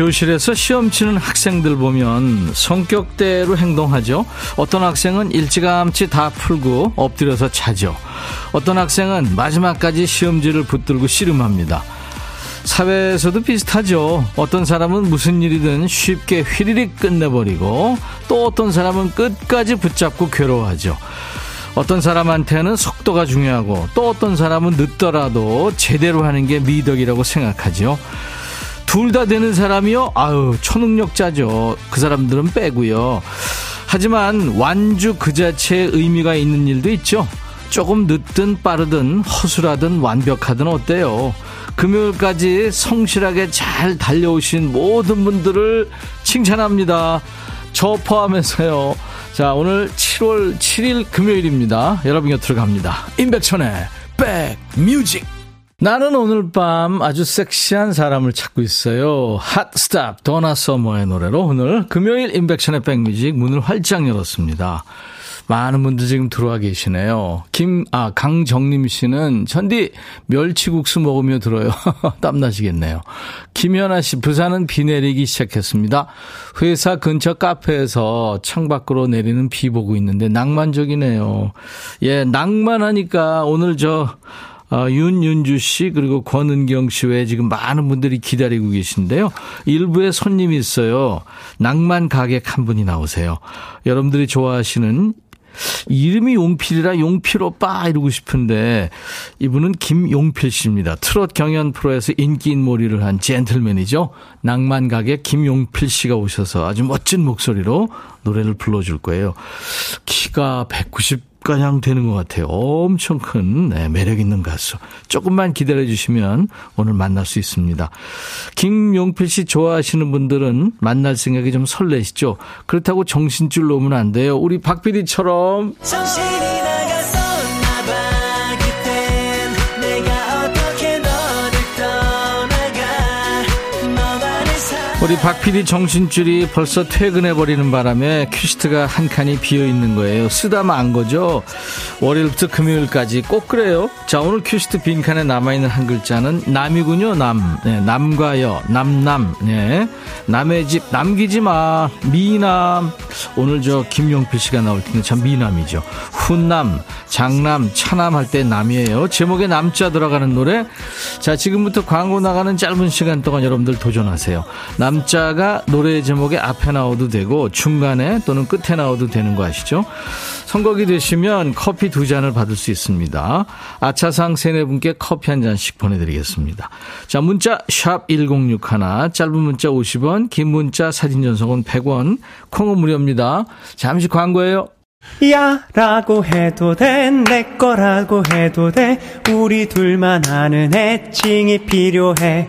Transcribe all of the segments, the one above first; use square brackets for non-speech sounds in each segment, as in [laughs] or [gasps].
교실에서 시험 치는 학생들 보면 성격대로 행동하죠. 어떤 학생은 일찌감치 다 풀고 엎드려서 자죠. 어떤 학생은 마지막까지 시험지를 붙들고 씨름합니다. 사회에서도 비슷하죠. 어떤 사람은 무슨 일이든 쉽게 휘리릭 끝내버리고 또 어떤 사람은 끝까지 붙잡고 괴로워하죠. 어떤 사람한테는 속도가 중요하고 또 어떤 사람은 늦더라도 제대로 하는 게 미덕이라고 생각하죠. 둘 다 되는 사람이요? 아유, 초능력자죠. 그 사람들은 빼고요. 하지만 완주 그 자체에 의미가 있는 일도 있죠. 조금 늦든 빠르든 허술하든 완벽하든 어때요? 금요일까지 성실하게 잘 달려오신 모든 분들을 칭찬합니다. 저 포함해서요. 자, 오늘 7월 7일 금요일입니다. 여러분 곁으로 갑니다. 임백천의 백뮤직. 나는 오늘 밤 아주 섹시한 사람을 찾고 있어요. Hot Stuff 도나 서머의 노래로 오늘 금요일 임백천의 백뮤직 문을 활짝 열었습니다. 많은 분들 지금 들어와 계시네요. 김, 아, 강정림 씨는 천디 멸치국수 먹으며 들어요. [laughs] 땀나시겠네요. 김현아 씨, 부산은 비 내리기 시작했습니다. 회사 근처 카페에서 창밖으로 내리는 비 보고 있는데 낭만적이네요. 예, 낭만하니까 오늘 저, 어, 윤윤주 씨 그리고 권은경 씨 외에 지금 많은 분들이 기다리고 계신데요. 일부에 손님이 있어요. 낭만 가객 한 분이 나오세요. 여러분들이 좋아하시는 이름이 용필이라 용필 오빠 이러고 싶은데 이분은 김용필 씨입니다. 트롯 경연 프로에서 인기 인몰이를 한 젠틀맨이죠. 낭만 가게 김용필 씨가 오셔서 아주 멋진 목소리로 노래를 불러줄 거예요. 키가 190 가량 되는 것 같아요. 엄청 큰 네, 매력 있는 가수. 조금만 기다려 주시면 오늘 만날 수 있습니다. 김용필 씨 좋아하시는 분들은 만날 생각이 좀 설레시죠. 그렇다고 정신줄 놓으면 안 돼요. 우리 박 PD처럼 정신이 우리 박 PD 정신줄이 벌써 퇴근해버리는 바람에 퀴스트가 한 칸이 비어있는 거예요. 쓰다 만 거죠? 월요일부터 금요일까지 꼭 그래요. 자, 오늘 퀴스트 빈칸에 남아있는 한 글자는 남이군요, 남. 네, 남과 여, 남남. 네. 남의 집, 남기지 마. 미남. 오늘 저 김용필 씨가 나올 텐데 참 미남이죠. 훈남, 장남, 차남 할 때 남이에요. 제목에 남자 들어가는 노래. 자, 지금부터 광고 나가는 짧은 시간 동안 여러분들 도전하세요. 남 자가 노래 제목에 앞에 나와도 되고 중간에 또는 끝에 나와도 되는 거 아시죠? 선곡이 되시면 커피 두 잔을 받을 수 있습니다. 아차상 세네 분께 커피 한 잔씩 보내드리겠습니다. 자, 문자 샵 1061, 짧은 문자 50원, 긴 문자 사진 전송은 100원, 콩은 무료입니다. 잠시 광고예요. 야 라고 해도 돼 내 거라고 해도 돼 우리 둘만 아는 애칭이 필요해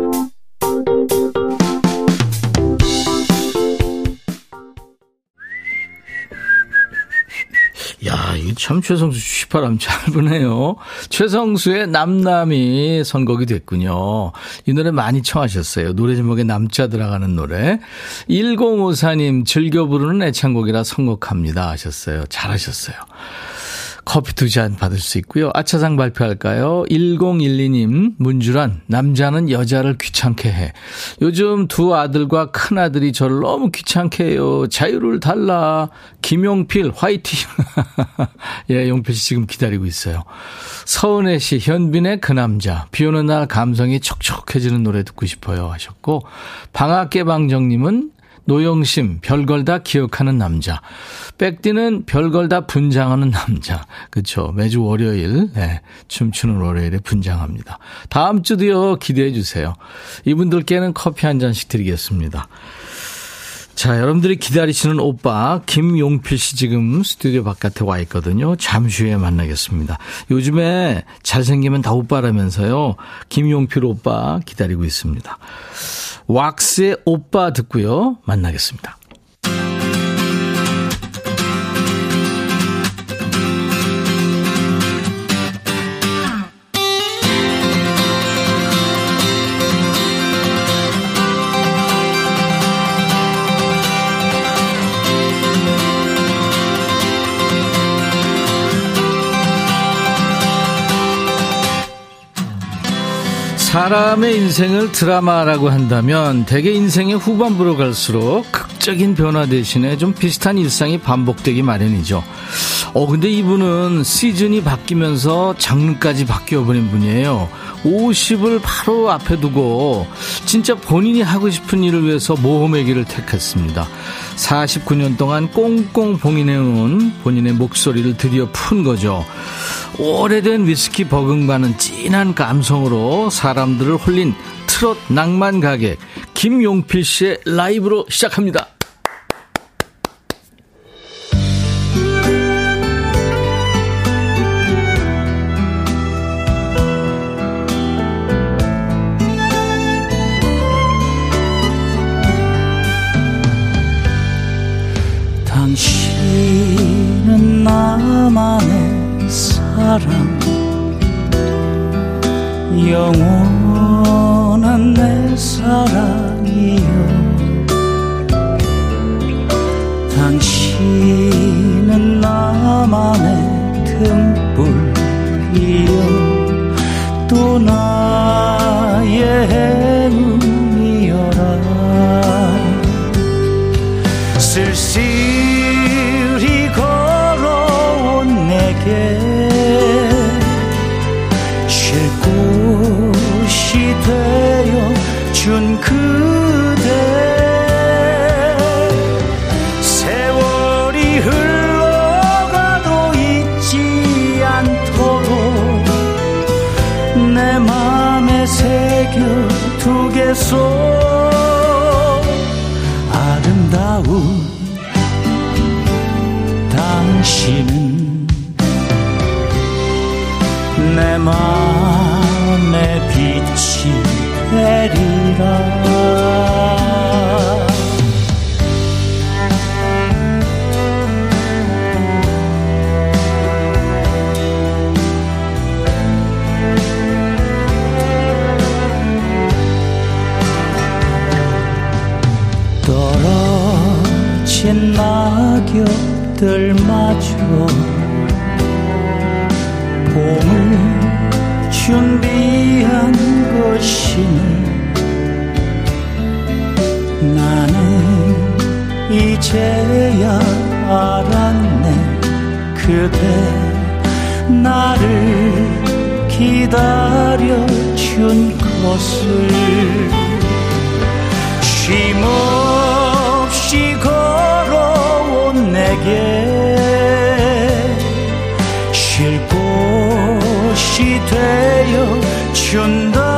참 최성수 휘파람 잘 부네요. 최성수의 남남이 선곡이 됐군요. 이 노래 많이 청하셨어요. 노래 제목에 남자 들어가는 노래. 1054님 즐겨 부르는 애창곡이라 선곡합니다 하셨어요. 잘하셨어요. 커피 두 잔 받을 수 있고요. 아차상 발표할까요? 1012님, 문주란, 남자는 여자를 귀찮게 해. 요즘 두 아들과 큰 아들이 저를 너무 귀찮게 해요. 자유를 달라. 김용필, 화이팅. [laughs] 예, 용필 씨 지금 기다리고 있어요. 서은혜 씨, 현빈의 그 남자. 비 오는 날 감성이 촉촉해지는 노래 듣고 싶어요. 하셨고, 방학개방정님은 노영심, 별걸 다 기억하는 남자. 백디는 별걸 다 분장하는 남자. 그쵸. 매주 월요일, 네. 춤추는 월요일에 분장합니다. 다음 주도요, 기대해 주세요. 이분들께는 커피 한 잔씩 드리겠습니다. 자, 여러분들이 기다리시는 오빠 김용필 씨 지금 스튜디오 바깥에 와 있거든요. 잠시 후에 만나겠습니다. 요즘에 잘생기면 다 오빠라면서요. 김용필 오빠 기다리고 있습니다. 왁스의 오빠 듣고요. 만나겠습니다. 사람의 인생을 드라마라고 한다면 대개 인생의 후반부로 갈수록 극적인 변화 대신에 좀 비슷한 일상이 반복되기 마련이죠. 어, 근데 이분은 시즌이 바뀌면서 장르까지 바뀌어버린 분이에요. 50을 바로 앞에 두고 진짜 본인이 하고 싶은 일을 위해서 모험의 길을 택했습니다. 49년 동안 꽁꽁 봉인해놓은 본인의 목소리를 드디어 푼 거죠. 오래된 위스키 버금가는 진한 감성으로 사람들을 홀린 트롯 낭만 가객 김용필 씨의 라이브로 시작합니다. 떨어진 낙엽들마저 봄을 준비한 것이니 나는 이제야 알았네. 그대 나를 기다려준 것을. 쉼없 내게 쉴 곳이 되어 준다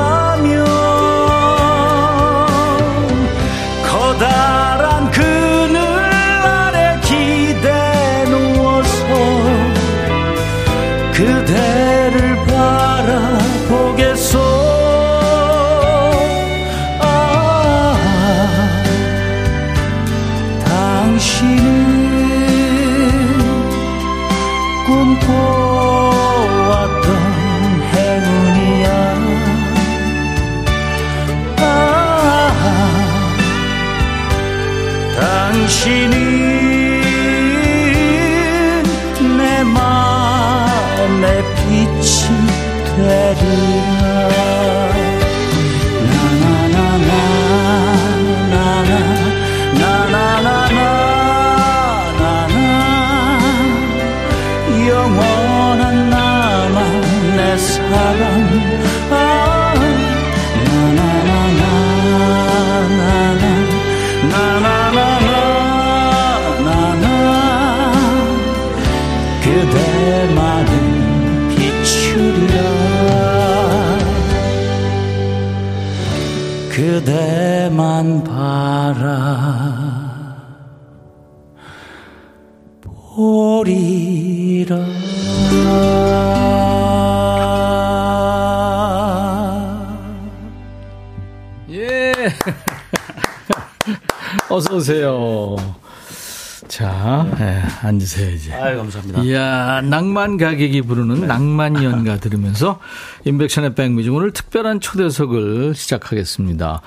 어서 오세요. 자, 예, 앉으세요 이제. 아유 감사합니다. 이야, 낭만 가객이 부르는 네. 낭만 연가 들으면서 인백션의 백뮤직 오늘 특별한 초대석을 시작하겠습니다.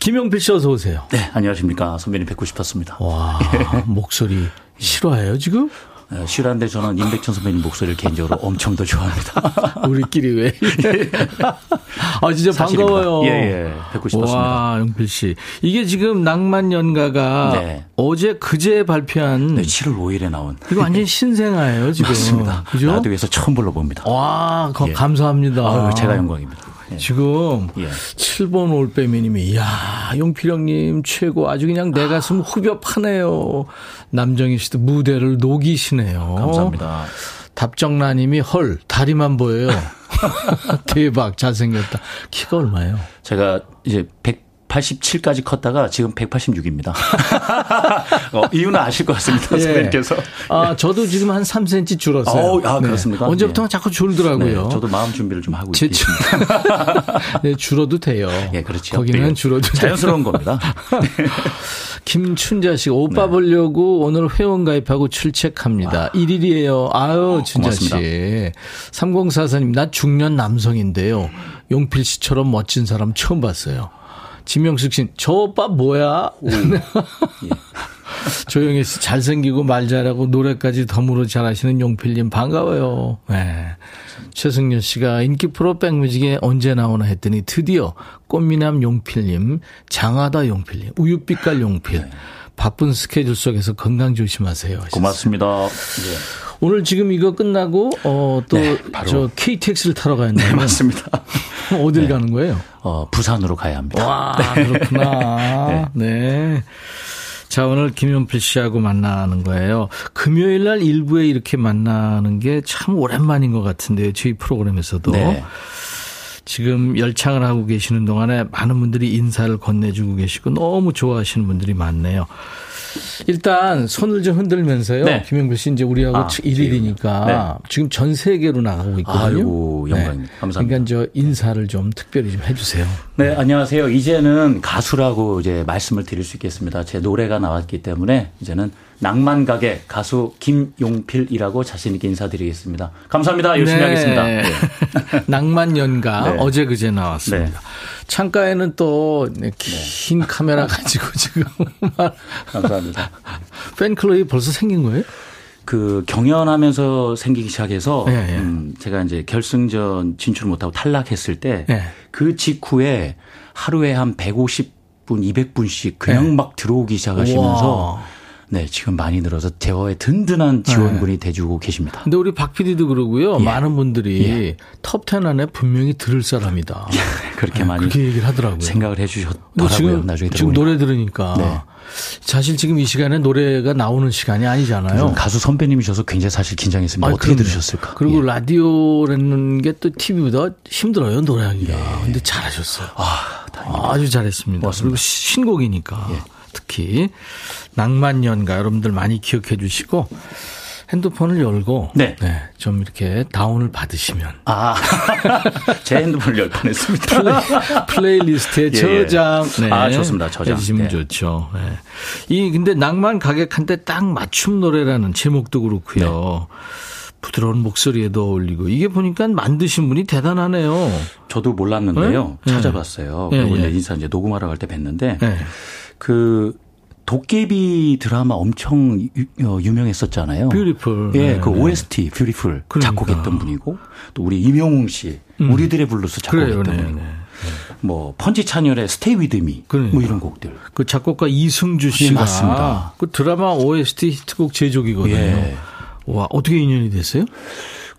김용필 씨 어서 오세요. 네 안녕하십니까 선배님 뵙고 싶었습니다. 와, 목소리 [laughs] 실화예요 지금? 어, 실한데 저는 임백천 선배님 목소리를 개인적으로 엄청 더 좋아합니다. [laughs] 우리끼리 왜? [laughs] 아 진짜 사실입니다. 반가워요. 예, 예. 뵙고 싶었습니다. 와, 용필 씨. 이게 지금 낭만 연가가 네. 어제 그제 발표한 네, 7월 5일에 나온 이거 완전 [laughs] 신생아예요 지금. 맞습니다. 그죠? 라디오에서 처음 불러봅니다. 와, 거- 예. 감사합니다. 아유, 제가 영광입니다. 예. 지금 예. 7번 올빼미님이 이야 용필 형님 최고 아주 그냥 내 가슴 후벼 파네요. 남정희 씨도 무대를 녹이시네요. 감사합니다. 답정라님이 헐 다리만 보여요. [laughs] [laughs] 대박 잘생겼다. 키가 얼마예요? 제가 이제 187까지 컸다가 지금 186입니다. [laughs] 어, 이유는 아실 것 같습니다. 예. 선배님께서. 아 저도 지금 한 3cm 줄었어요. 어우, 아, 그렇습니까? 언제부터 예. 자꾸 줄더라고요. 네, 저도 마음 준비를 좀 하고 제 있습니다. [laughs] 네, 줄어도 돼요. 예, 그렇죠. 거기는 예. 줄어도. 자연스러운 겁니다. [laughs] 김춘자 씨, 오빠 네. 보려고 오늘 회원 가입하고 출첵합니다. 1일이에요. 아유, 춘자 씨. 고맙습니다. 3044님, 나 중년 남성인데요. 용필 씨처럼 멋진 사람 처음 봤어요. 지명숙 씨, 저 오빠 뭐야? [laughs] 예. 조영희 씨, 잘생기고 말 잘하고 노래까지 덤으로 잘하시는 용필님 반가워요. 네. 최승윤 씨가 인기 프로 백뮤직에 언제 나오나 했더니 드디어 꽃미남 용필님, 장하다 용필님, 우유빛깔 용필. 네. 바쁜 스케줄 속에서 건강 조심하세요. 하셨어요. 고맙습니다. 예. 오늘 지금 이거 끝나고 어또 네, 바로. 저 KTX를 타러 가야 네, 되나요? 맞습니다. 어딜 가는 거예요? 어, 부산으로 가야 합니다. 와, 그렇구나. [laughs] 네. 자, 오늘 김용필 씨하고 만나는 거예요. 금요일 날 일부에 이렇게 만나는 게 참 오랜만인 것 같은데요. 저희 프로그램에서도. 네. 지금 열창을 하고 계시는 동안에 많은 분들이 인사를 건네주고 계시고 너무 좋아하시는 분들이 많네요. 일단 손을 좀 흔들면서요. 네. 김용필 씨 이제 우리하고 아, 1일이니까 네. 지금 전 세계로 나가고 있거든요. 아이고, 영광입니다. 감사합니다. 그러니까 저 인사를 좀 특별히 좀 해주세요. 네, 안녕하세요. 이제는 가수라고 이제 말씀을 드릴 수 있겠습니다. 제 노래가 나왔기 때문에 이제는 낭만 가게 가수 김용필이라고 자신 있게 인사드리겠습니다. 감사합니다. 열심히 네. 하겠습니다. [laughs] 네. 낭만 연가 네. 어제 그제 나왔습니다. 네. 창가에는 또 긴 카메라 [laughs] 가지고 지금 막 감사합니다. 팬클럽이 벌써 생긴 거예요? 그 경연하면서 생기기 시작해서 예, 예. 음, 제가 이제 결승전 진출 못하고 탈락했을 때그 예. 직후에 하루에 한 150분, 200분씩 그냥 예. 막 들어오기 시작하시면서 우와. 네 지금 많이 늘어서 제어의 든든한 지원군이 돼주고 계십니다. 근데 우리 박 PD도 그러고요. 예. 많은 분들이 예. 톱10 안에 분명히 들을 사람이다. [laughs] 그렇게 네, 많이 그렇게 얘기를 하더라고요. 생각을 해주셨더라고요. 지금, 나중에 지금. 노래 들으니까 네. 사실 지금 이 시간에 노래가 나오는 시간이 아니잖아요. 좀 가수 선배님이셔서 굉장히 사실 긴장했습니다. 아니, 어떻게 그럼요. 들으셨을까? 그리고 예. 라디오라는 게 또 TV보다 힘들어요, 노래하기가. 근데 잘하셨어요. 아, 주 잘했습니다. 고맙습니다. 그리고 신곡이니까 특히 낭만연가 여러분들 많이 기억해 주시고 핸드폰을 열고 네. 좀 이렇게 다운을 받으시면 아, [laughs] 제 핸드폰을 열 뻔했습니다. 플레이, 리스트에 [laughs] 예, 저장 네. 아, 좋습니다. 저장. 해 주시면 네. 좋죠. 네. 이 근데 낭만 가객한테 딱 맞춤 노래라는 제목도 그렇고요. 네. 부드러운 목소리에도 어울리고 이게 보니까 만드신 분이 대단하네요. 저도 몰랐는데요. 네? 찾아봤어요. 예, 그리고 예. 인사 이제 녹음하러 갈 때 뵀는데 네. 그 도깨비 드라마 엄청 유, 어, 유명했었잖아요. Beautiful. 예, 네, 그 네. OST Beautiful 그러니까. 작곡했던 분이고 또 우리 임영웅 씨 우리들의 블루스 작곡했던 그래요, 네, 분이고 네. 뭐 펀치 찬열의 Stay With Me 그러니까. 뭐 이런 곡들. 그 작곡가 이승주 씨가 예, 맞습니다. 그 드라마 OST 히트곡 제조기거든요. 예. 와 어떻게 인연이 됐어요?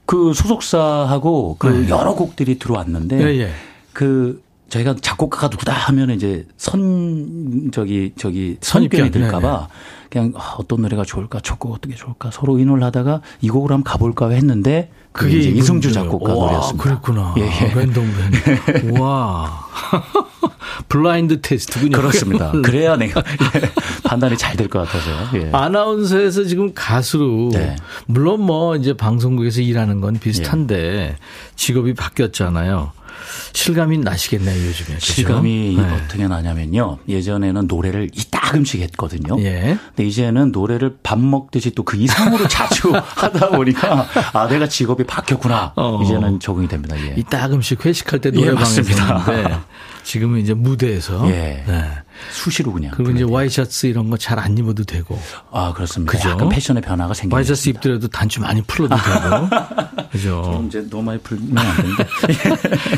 그 소속사하고 그 네. 여러 곡들이 들어왔는데 예, 예. 그 저희가 작곡가가 누구다 하면 이제 선 저기 저기 선입견. 선입견이 들까봐 그냥 아, 어떤 노래가 좋을까 좋고 어떻게 좋을까 서로 의논을 하다가 이 곡을 한번 가볼까 했는데 그게 이제 이승주. 작곡가 와, 노래였습니다. 그랬구나. 예, 예. 랜덤 밴드. [laughs] 와. [laughs] 블라인드 테스트군요. 그렇습니다. [laughs] 그래야 내가 예, 판단이 잘 될 것 같아서요. 예. 아나운서에서 지금 가수로 네. 물론 뭐 이제 방송국에서 일하는 건 비슷한데 직업이 바뀌었잖아요. 실감이 나시겠네요 요즘에. 그죠? 실감이 네. 어떻게 나냐면요. 예전에는 노래를 이따금씩 했거든요. 예. 근데 이제는 노래를 밥 먹듯이 또 그 이상으로 [laughs] 자주 하다 보니까 아 내가 직업이 바뀌었구나. 어. 이제는 적응이 됩니다. 예. 이따금씩 회식할 때 예, 노래방에서 맞습니다. [laughs] 지금은 이제 무대에서 예. 네. 수시로 그냥. 그리고 이제. 와이셔츠 이런 거 잘 안 입어도 되고 아 그렇습니다. 그죠? 약간 패션의 변화가 생기는 와이셔츠 입더라도 단추 많이 풀어도 되고 [laughs] 그죠? 이제 너무 많이 풀면 안 되는데.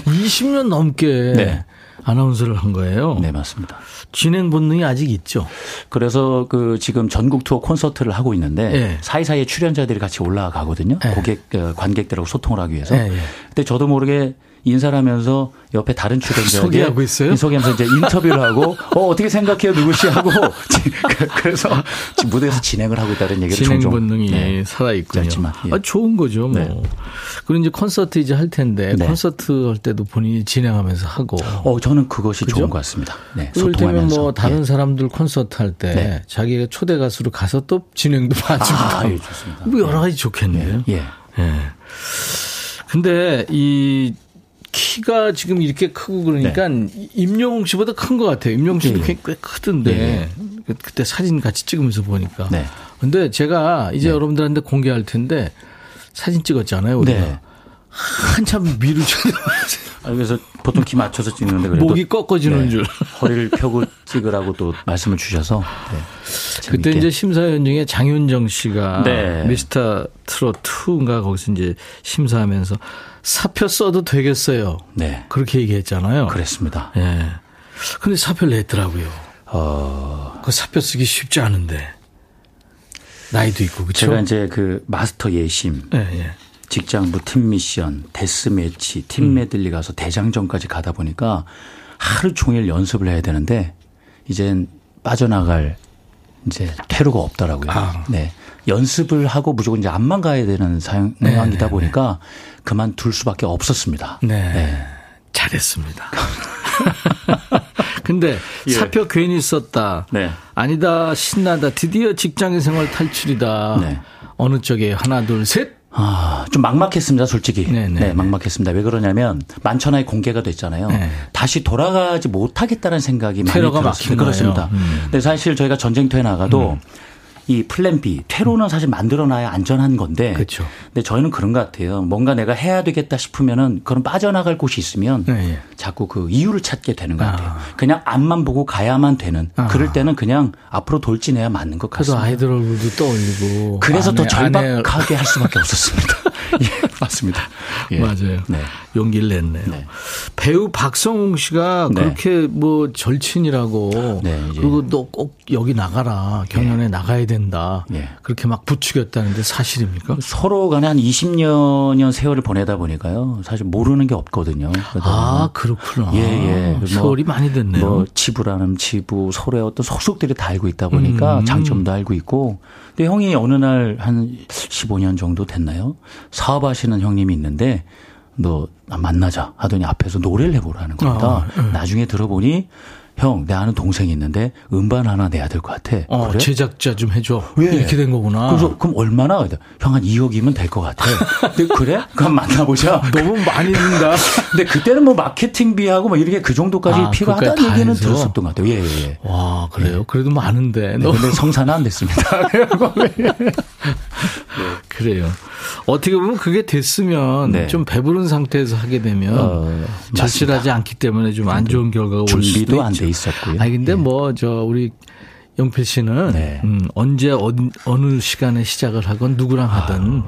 20년 [laughs] 넘게 네. 아나운서를 한 거예요. 네 맞습니다. 진행 본능이 아직 있죠. 그래서 그 지금 전국 투어 콘서트를 하고 있는데 예. 사이사이에 출연자들이 같이 올라가거든요. 예. 고객 어, 관객들하고 소통을 하기 위해서. 예, 예. 근데 저도 모르게 인사를 하면서 옆에 다른 [laughs] 출연자에게 소개하고 있어요? 소개하면서 이제 인터뷰를 하고 [laughs] 어 어떻게 생각해요 누구시 하고 [laughs] 그- 그래서 무대에서 진행을 하고 있다는 얘기를 진행 종종 본능이 네. 살아 있군요. 짧지만, 예. 아, 좋은 거죠, 뭐. 네. 그리고 이제 콘서트 이제 할 텐데 네. 콘서트 할 때도 본인이 진행하면서 하고. 어 저는 그것이 그죠? 좋은 것 같습니다. 네, 소통하면서 뭐 다른 예. 사람들 콘서트 할때 네. 자기가 초대 가수로 가서 또 진행도 봐주고 아, 예, 좋습니다. 뭐 여러 가지 좋겠네요. 예. 예. 근데 이 키가 지금 이렇게 크고 그러니까 임영웅 씨보다 큰 것 같아요. 임영웅 씨도 네. 예. 꽤 크던데 그- 그때 사진 같이 찍으면서 보니까. 네. 근데 제가 이제 여러분들한테 공개할 텐데 사진 찍었잖아요. 우리가. 네. 한참 미루 쳐다봤어요. 아, 그래서 보통 키 맞춰서 찍는데 그래도 목이 꺾어지는 네. 줄. 허리를 펴고 찍으라고 또 말씀을 주셔서 네. 그때. 이제 심사위원 중에 장윤정 씨가 네. 미스터 트롯 2인가 거기서 이제 심사하면서 사표 써도 되겠어요. 네 그렇게 얘기했잖아요. 그랬습니다. 예. 근데 사표를 냈더라고요. 어 그 사표 쓰기 쉽지 않은데. 나이도 있고, 그쵸? 제가 이제 그 마스터 예심, 예, 예. 직장부 팀 미션, 데스 매치, 팀 음. 메들리 가서 대장전까지 가다 보니까 하루 종일 연습을 해야 되는데 이젠 빠져나갈 이제 퇴로가 없더라고요. 아. 네. 연습을 하고 무조건 이제 앞만 가야 되는 상황이다 네, 네, 보니까 그만둘 수밖에 없었습니다. 네. 잘했습니다. [laughs] 근데 예. 사표 괜히 썼다. 네. 아니다, 신나다. 드디어 직장 생활 탈출이다. 네. 어느 쪽에 하나, 둘, 셋. 아, 좀 막막했습니다, 솔직히. 네, 네, 네, 막막했습니다. 왜 그러냐면 만천하에 공개가 됐잖아요. 네. 다시 돌아가지 못하겠다는 생각이 많이 들었습니다. 그렇습니다. 음. 근데 사실 저희가 전쟁터에 나가도 이 플랜 B, 퇴로는 사실 만들어놔야 안전한 건데. 그렇죠. 근데 저희는 그런 것 같아요. 뭔가 내가 해야 되겠다 싶으면은 그런 빠져나갈 곳이 있으면 네, 예. 자꾸 그 이유를 찾게 되는 것 같아요. 아. 그냥 앞만 보고 가야만 되는. 아. 그럴 때는 그냥 앞으로 돌진해야 맞는 것 그래서 같습니다. 아이들 얼굴도 떠올리고. 그래서 더 아내, 아내 절박하게 할 수밖에 없었습니다. 예, [laughs] 맞습니다. [laughs] 예. 맞아요. 네. 용기를 냈네요. 네. 배우 박성웅 씨가 네. 그렇게 뭐 절친이라고 네. 그리고 너 꼭 여기 나가라 경연에 나가야 된다 예. 그렇게 막 부추겼다는데 사실입니까? 서로 간에 한 20년여 세월을 보내다 보니까요. 사실 모르는 게 없거든요. 아 그렇구나. 예, 예. 뭐, 세월이 많이 됐네요. 뭐 치부라는 치부, 서로의 어떤 속속들이 다 알고 있다 보니까 음. 장점도 알고 있고. 근데 형이 어느 날 한 15년 정도 됐나요? 사업하시는 형님이 있는데 너 만나자 하더니 앞에서 노래를 해보라는 겁니다. 아, 예. 나중에 들어보니 형, 내 아는 동생이 있는데 음반 하나 내야 될 것 같아. 어, 그래? 제작자 좀 해줘. 예. 이렇게 된 거구나. 그래서 그럼 얼마나? 형 한 2억이면 될 것 같아. 근데 그래? 그럼 만나보자. [laughs] 너무 많이 든다. 근데 그때는 뭐 마케팅비하고 뭐 이렇게 그 정도까지 아, 필요하다는 그것까지 다 얘기는 해서? 들었었던 것 같아요. 예, 예. 예. 와 그래요? 그래도 많은데. 네, 너무 근데 성사는 안 됐습니다. [laughs] 그래요. 어떻게 보면 그게 됐으면 네. 좀 배부른 상태에서 하게 되면 어, 절실하지 않기 때문에 좀 안 좋은 결과가 올 수도 준비도 있죠. 안돼 있었고요. 아니 근데 예. 뭐저 우리 영필 씨는 네. 음, 언제 어, 어느 시간에 시작을 하건 누구랑 하든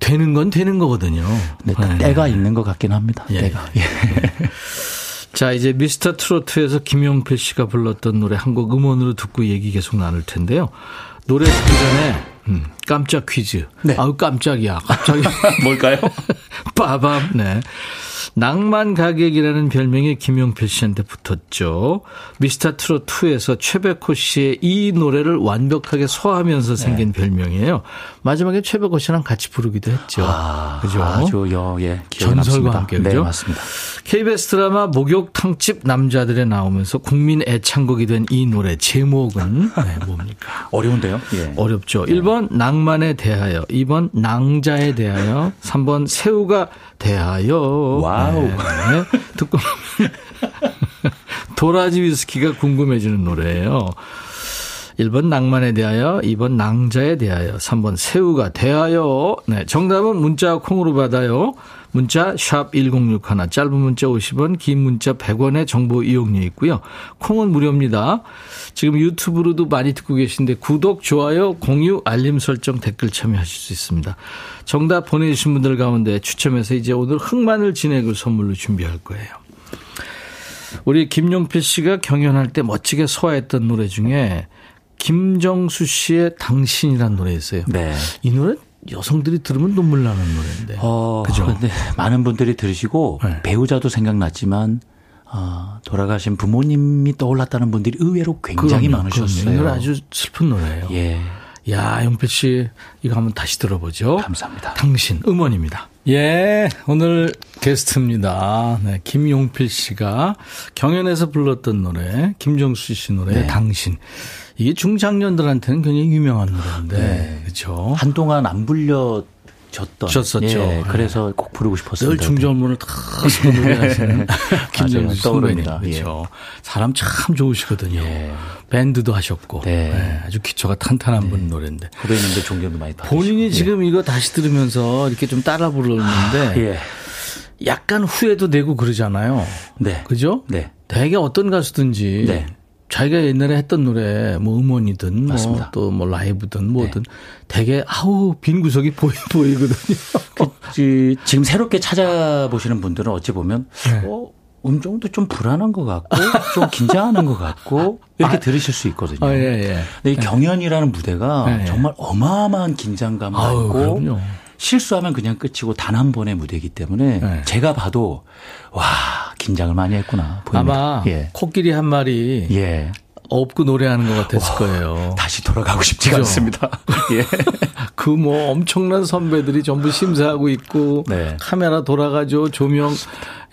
되는 건 되는 거거든요. 네, 딱 네. 때가 있는 것 같긴 합니다. 예. 때가. 예. [laughs] 자, 이제 미스터 트로트에서 김용필 씨가 불렀던 노래 한 곡 음원으로 듣고 얘기 계속 나눌 텐데요. 노래 듣기 전에 음, 깜짝 퀴즈. 네. 아우 깜짝이야. 갑자기 [laughs] 뭘까요? [laughs] 빠밤. 네. 낭만 가객이라는 별명이 김용필 씨한테 붙었죠. 미스터 트롯 2에서 최백호 씨의 이 노래를 완벽하게 소화하면서 생긴 네. 별명이에요. 마지막에 최백호 씨랑 같이 부르기도 했죠. 아, 그죠? 아주 여, 예, 전설과 함께 그죠? 네, 맞습니다. KBS 드라마 목욕탕집 남자들에 나오면서 국민 애창곡이 된 이 노래 제목은 [laughs] 네, 뭡니까? 어려운데요? 예. 어렵죠. 1번 낭만에 대하여, 2번 낭자에 대하여, 3번 새우가 대하여. 와 우. 네. 듣고 [laughs] 도라지 위스키가 궁금해지는 노래예요. 1번 낭만에 대하여, 2번 낭자에 대하여, 3번 새우가 대하여. 네, 정답은 문자 콩으로 받아요. 문자 샵 1061, 짧은 문자 50원, 긴 문자 100원의 정보 이용료 있고요. 콩은 무료입니다. 지금 유튜브로도 많이 듣고 계신데 구독, 좋아요, 공유, 알림 설정, 댓글 참여하실 수 있습니다. 정답 보내주신 분들 가운데 추첨해서 이제 오늘 흑마늘 진액을 선물로 준비할 거예요. 우리 김용필 씨가 경연할 때 멋지게 소화했던 노래 중에 김정수 씨의 당신이란 노래 있어요. 네. 이 노래 여성들이 들으면 눈물 나는 노래인데. 어, 그죠? 근데 많은 분들이 들으시고 네. 배우자도 생각났지만 어, 돌아가신 부모님이 떠올랐다는 분들이 의외로 굉장히 그럼요, 많으셨어요. 그럼요. 노래 아주 슬픈 노래예요. 예. 야, 용필 씨 이거 한번 다시 들어보죠. 감사합니다. 당신 음원입니다. 예, 오늘 게스트입니다. 네, 김용필 씨가 경연에서 불렀던 노래, 김정수 씨 노래, 네. 당신. 이게 중장년들한테는 굉장히 유명한 노래인데, 네. 그렇죠. 한동안 안 불려 졌던. 졌었죠. 예, 그래서 꼭 부르고 싶었어요. 늘 중절문을 다 쓰고 노래하시는 김정수 선배님. 그렇죠. 예. 사람 참 좋으시거든요. 예. 밴드도 하셨고 네. 네, 아주 기초가 탄탄한 네. 분 노래인데. 후배님들 존경도 많이 받으시고. 본인이 예. 지금 이거 다시 들으면서 이렇게 좀 따라 부르는데 아, 예. 약간 후회도 되고 그러잖아요. 네. 그죠? 네. 되게 어떤 가수든지 네. 자기가 옛날에 했던 노래 뭐 음원이든 뭐또뭐 라이브든 뭐든 네. 되게 아우 빈 구석이 보이 보이거든요. [laughs] 그, 지금 새롭게 찾아보시는 분들은 어찌 보면 네. 어 음정도 좀 불안한 것 같고 좀 긴장하는 것 같고 [laughs] 이렇게 아, 들으실 수 있거든요. 아, 예, 예. 근데 이 경연이라는 무대가 예, 예. 정말 어마어마한 긴장감을 갖고 실수하면 그냥 끝이고 단 한 번의 무대이기 때문에 네. 제가 봐도 와 긴장을 많이 했구나. 보입니다. 아마 예. 코끼리 한 마리 예. 업고 노래하는 것 같았을 와, 거예요. 다시 돌아가고 싶지가 그죠? 않습니다. [laughs] 예. 그 뭐 엄청난 선배들이 전부 심사하고 있고 네. 카메라 돌아가죠 조명.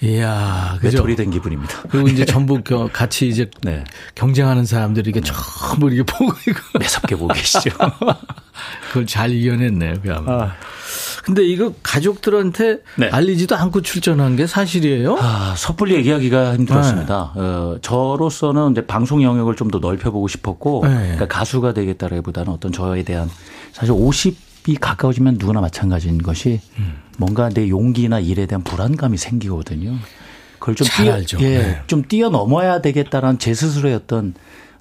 이야, 그죠? 돌이 된 기분입니다. 그리고 이제 [laughs] 전부 같이 이제 네. 경쟁하는 사람들이 이게 네. 전부 이렇게 보고 있고 매섭게 보고 계시죠. [laughs] 그걸 잘 이겨냈네요, 그야말로. 아. 근데 이거 가족들한테 네. 알리지도 않고 출전한 게 사실이에요? 아, 섣불리 얘기하기가 힘들었습니다. 네. 어, 저로서는 이제 방송 영역을 좀 더 넓혀보고 싶었고, 네. 그러니까 가수가 되겠다라기보다는 어떤 저에 대한 사실 50이 가까워지면 누구나 마찬가지인 것이 음. 뭔가 내 용기나 일에 대한 불안감이 생기거든요. 그걸 좀 뛰어, 알죠. 예, 네. 좀 뛰어넘어야 되겠다라는 제 스스로의 어떤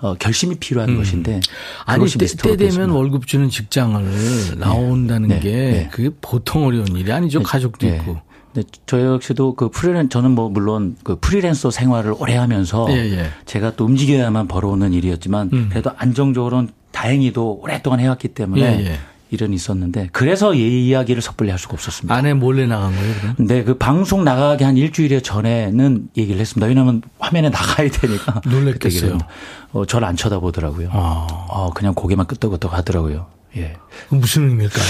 어, 결심이 필요한 음. 것인데 아니 때, 때 되면 월급 주는 직장을 네. 나온다는 네. 게 네. 그게 보통 어려운 일이 아니죠 네. 가족도 네. 있고. 네, 저 역시도 그 프리랜 저는 뭐 물론 그 프리랜서 생활을 오래 하면서 예, 예. 제가 또 움직여야만 벌어오는 일이었지만 음. 그래도 안정적으로는 다행히도 오랫동안 해왔기 때문에 예, 예. 일은 있었는데 그래서 이 이야기를 섣불리 할 수가 없었습니다. 아내 몰래 나간 거예요, 그럼? 네, 그 방송 나가기 한 일주일 전에는 얘기를 했습니다. 왜냐하면 화면에 나가야 되니까. [laughs] 놀랬겠어요. 어, 저를 안 쳐다보더라고요. 아. 어, 그냥 고개만 끄덕끄덕 하더라고요. 예. 무슨 의미일까요?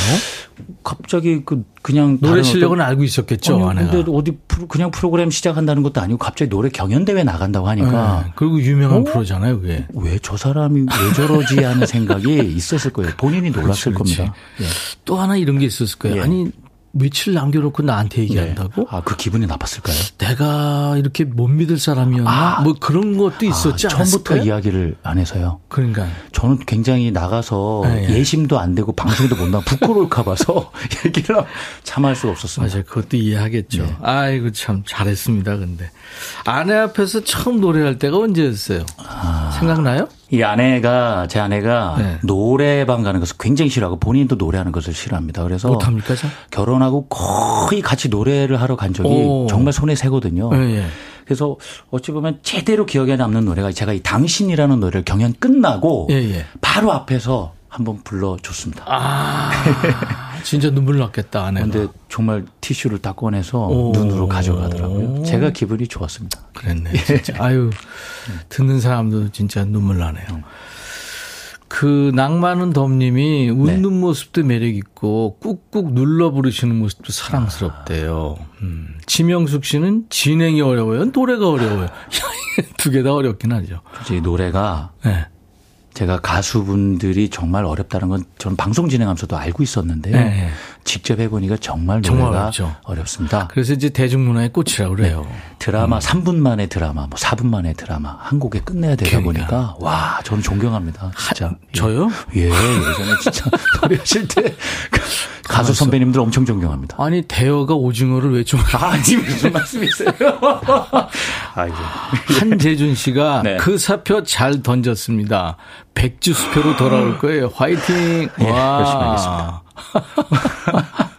갑자기 그 그냥 노래 실력은 알고 있었겠죠. 아니, 근데 어디 프로, 그냥 프로그램 시작한다는 것도 아니고 갑자기 노래 경연 대회 나간다고 하니까. 네. 그리고 유명한 어? 프로잖아요, 그게. 왜 저 사람이 왜 저러지 하는 생각이 있었을 거예요. 본인이 놀랐을 그렇지, 그렇지. 겁니다. 예. 또 하나 이런 게 있었을 거예요. 예. 아니 며칠 남겨놓고 나한테 얘기한다고? 네. 아, 그 기분이 나빴을까요? 내가 이렇게 못 믿을 사람이었나? 아, 뭐 그런 것도 있었지 아, 처음부터 이야기를 안 해서요. 그러니까. 저는 굉장히 나가서 네, 네. 예심도 안 되고 방송도 못 나가 부끄러울까 봐서 [laughs] 얘기를 참할 수가 없었어요. 맞아요. 그것도 이해하겠죠. 네. 아이고, 참 잘했습니다. 근데. 아내 앞에서 처음 노래할 때가 언제였어요? 아, 생각나요? 이 아내가 제 아내가 네. 노래방 가는 것을 굉장히 싫어하고 본인도 노래하는 것을 싫어합니다. 그래서 못합니까? 결혼하고 거의 같이 노래를 하러 간 적이 오. 정말 손에 새거든요. 네, 네. 그래서 어찌 보면 제대로 기억에 남는 노래가 제가 이 당신이라는 노래를 경연 끝나고 예, 예. 바로 앞에서 한번 불러줬습니다. 아, [laughs] 진짜 눈물 났겠다 아내가. 근데 정말 티슈를 딱 꺼내서 오. 눈으로 가져가더라고요. 제가 기분이 좋았습니다. 그랬네. 진짜. 아유 듣는 사람도 진짜 눈물 나네요. 음. 그 낭만은 덤님이 웃는 네. 모습도 매력 있고 꾹꾹 눌러 부르시는 모습도 사랑스럽대요. 음. 지명숙 씨는 진행이 어려워요. 노래가 어려워요. [laughs] 두 개 다 어렵긴 하죠. 그치, 노래가 네. 제가 가수분들이 정말 어렵다는 건 저는 방송 진행하면서도 알고 있었는데요. 네. 직접 해보니까 정말 노래가 정말. 어렵습니다. 그래서 이제 대중문화의 꽃이라고 그래요. 네. 드라마 음. 3분 만에 드라마, 뭐 4분 만에 드라마 한 곡에 끝내야 되다 그러니까. 보니까 와 저는 존경합니다. 진짜. 하, 저요? 예, 예전에 진짜 [laughs] 노래하실 때 가수 선배님들 엄청 존경합니다. 아니 대여가 오징어를 왜 존경? [laughs] 아니 무슨 [laughs] 말씀이세요? 아이고. 한재준 씨가 네. 그 사표 잘 던졌습니다. 백주 수표로 돌아올 [gasps] 거예요. 화이팅! 예, 와. 열심히 하겠습니다. [laughs]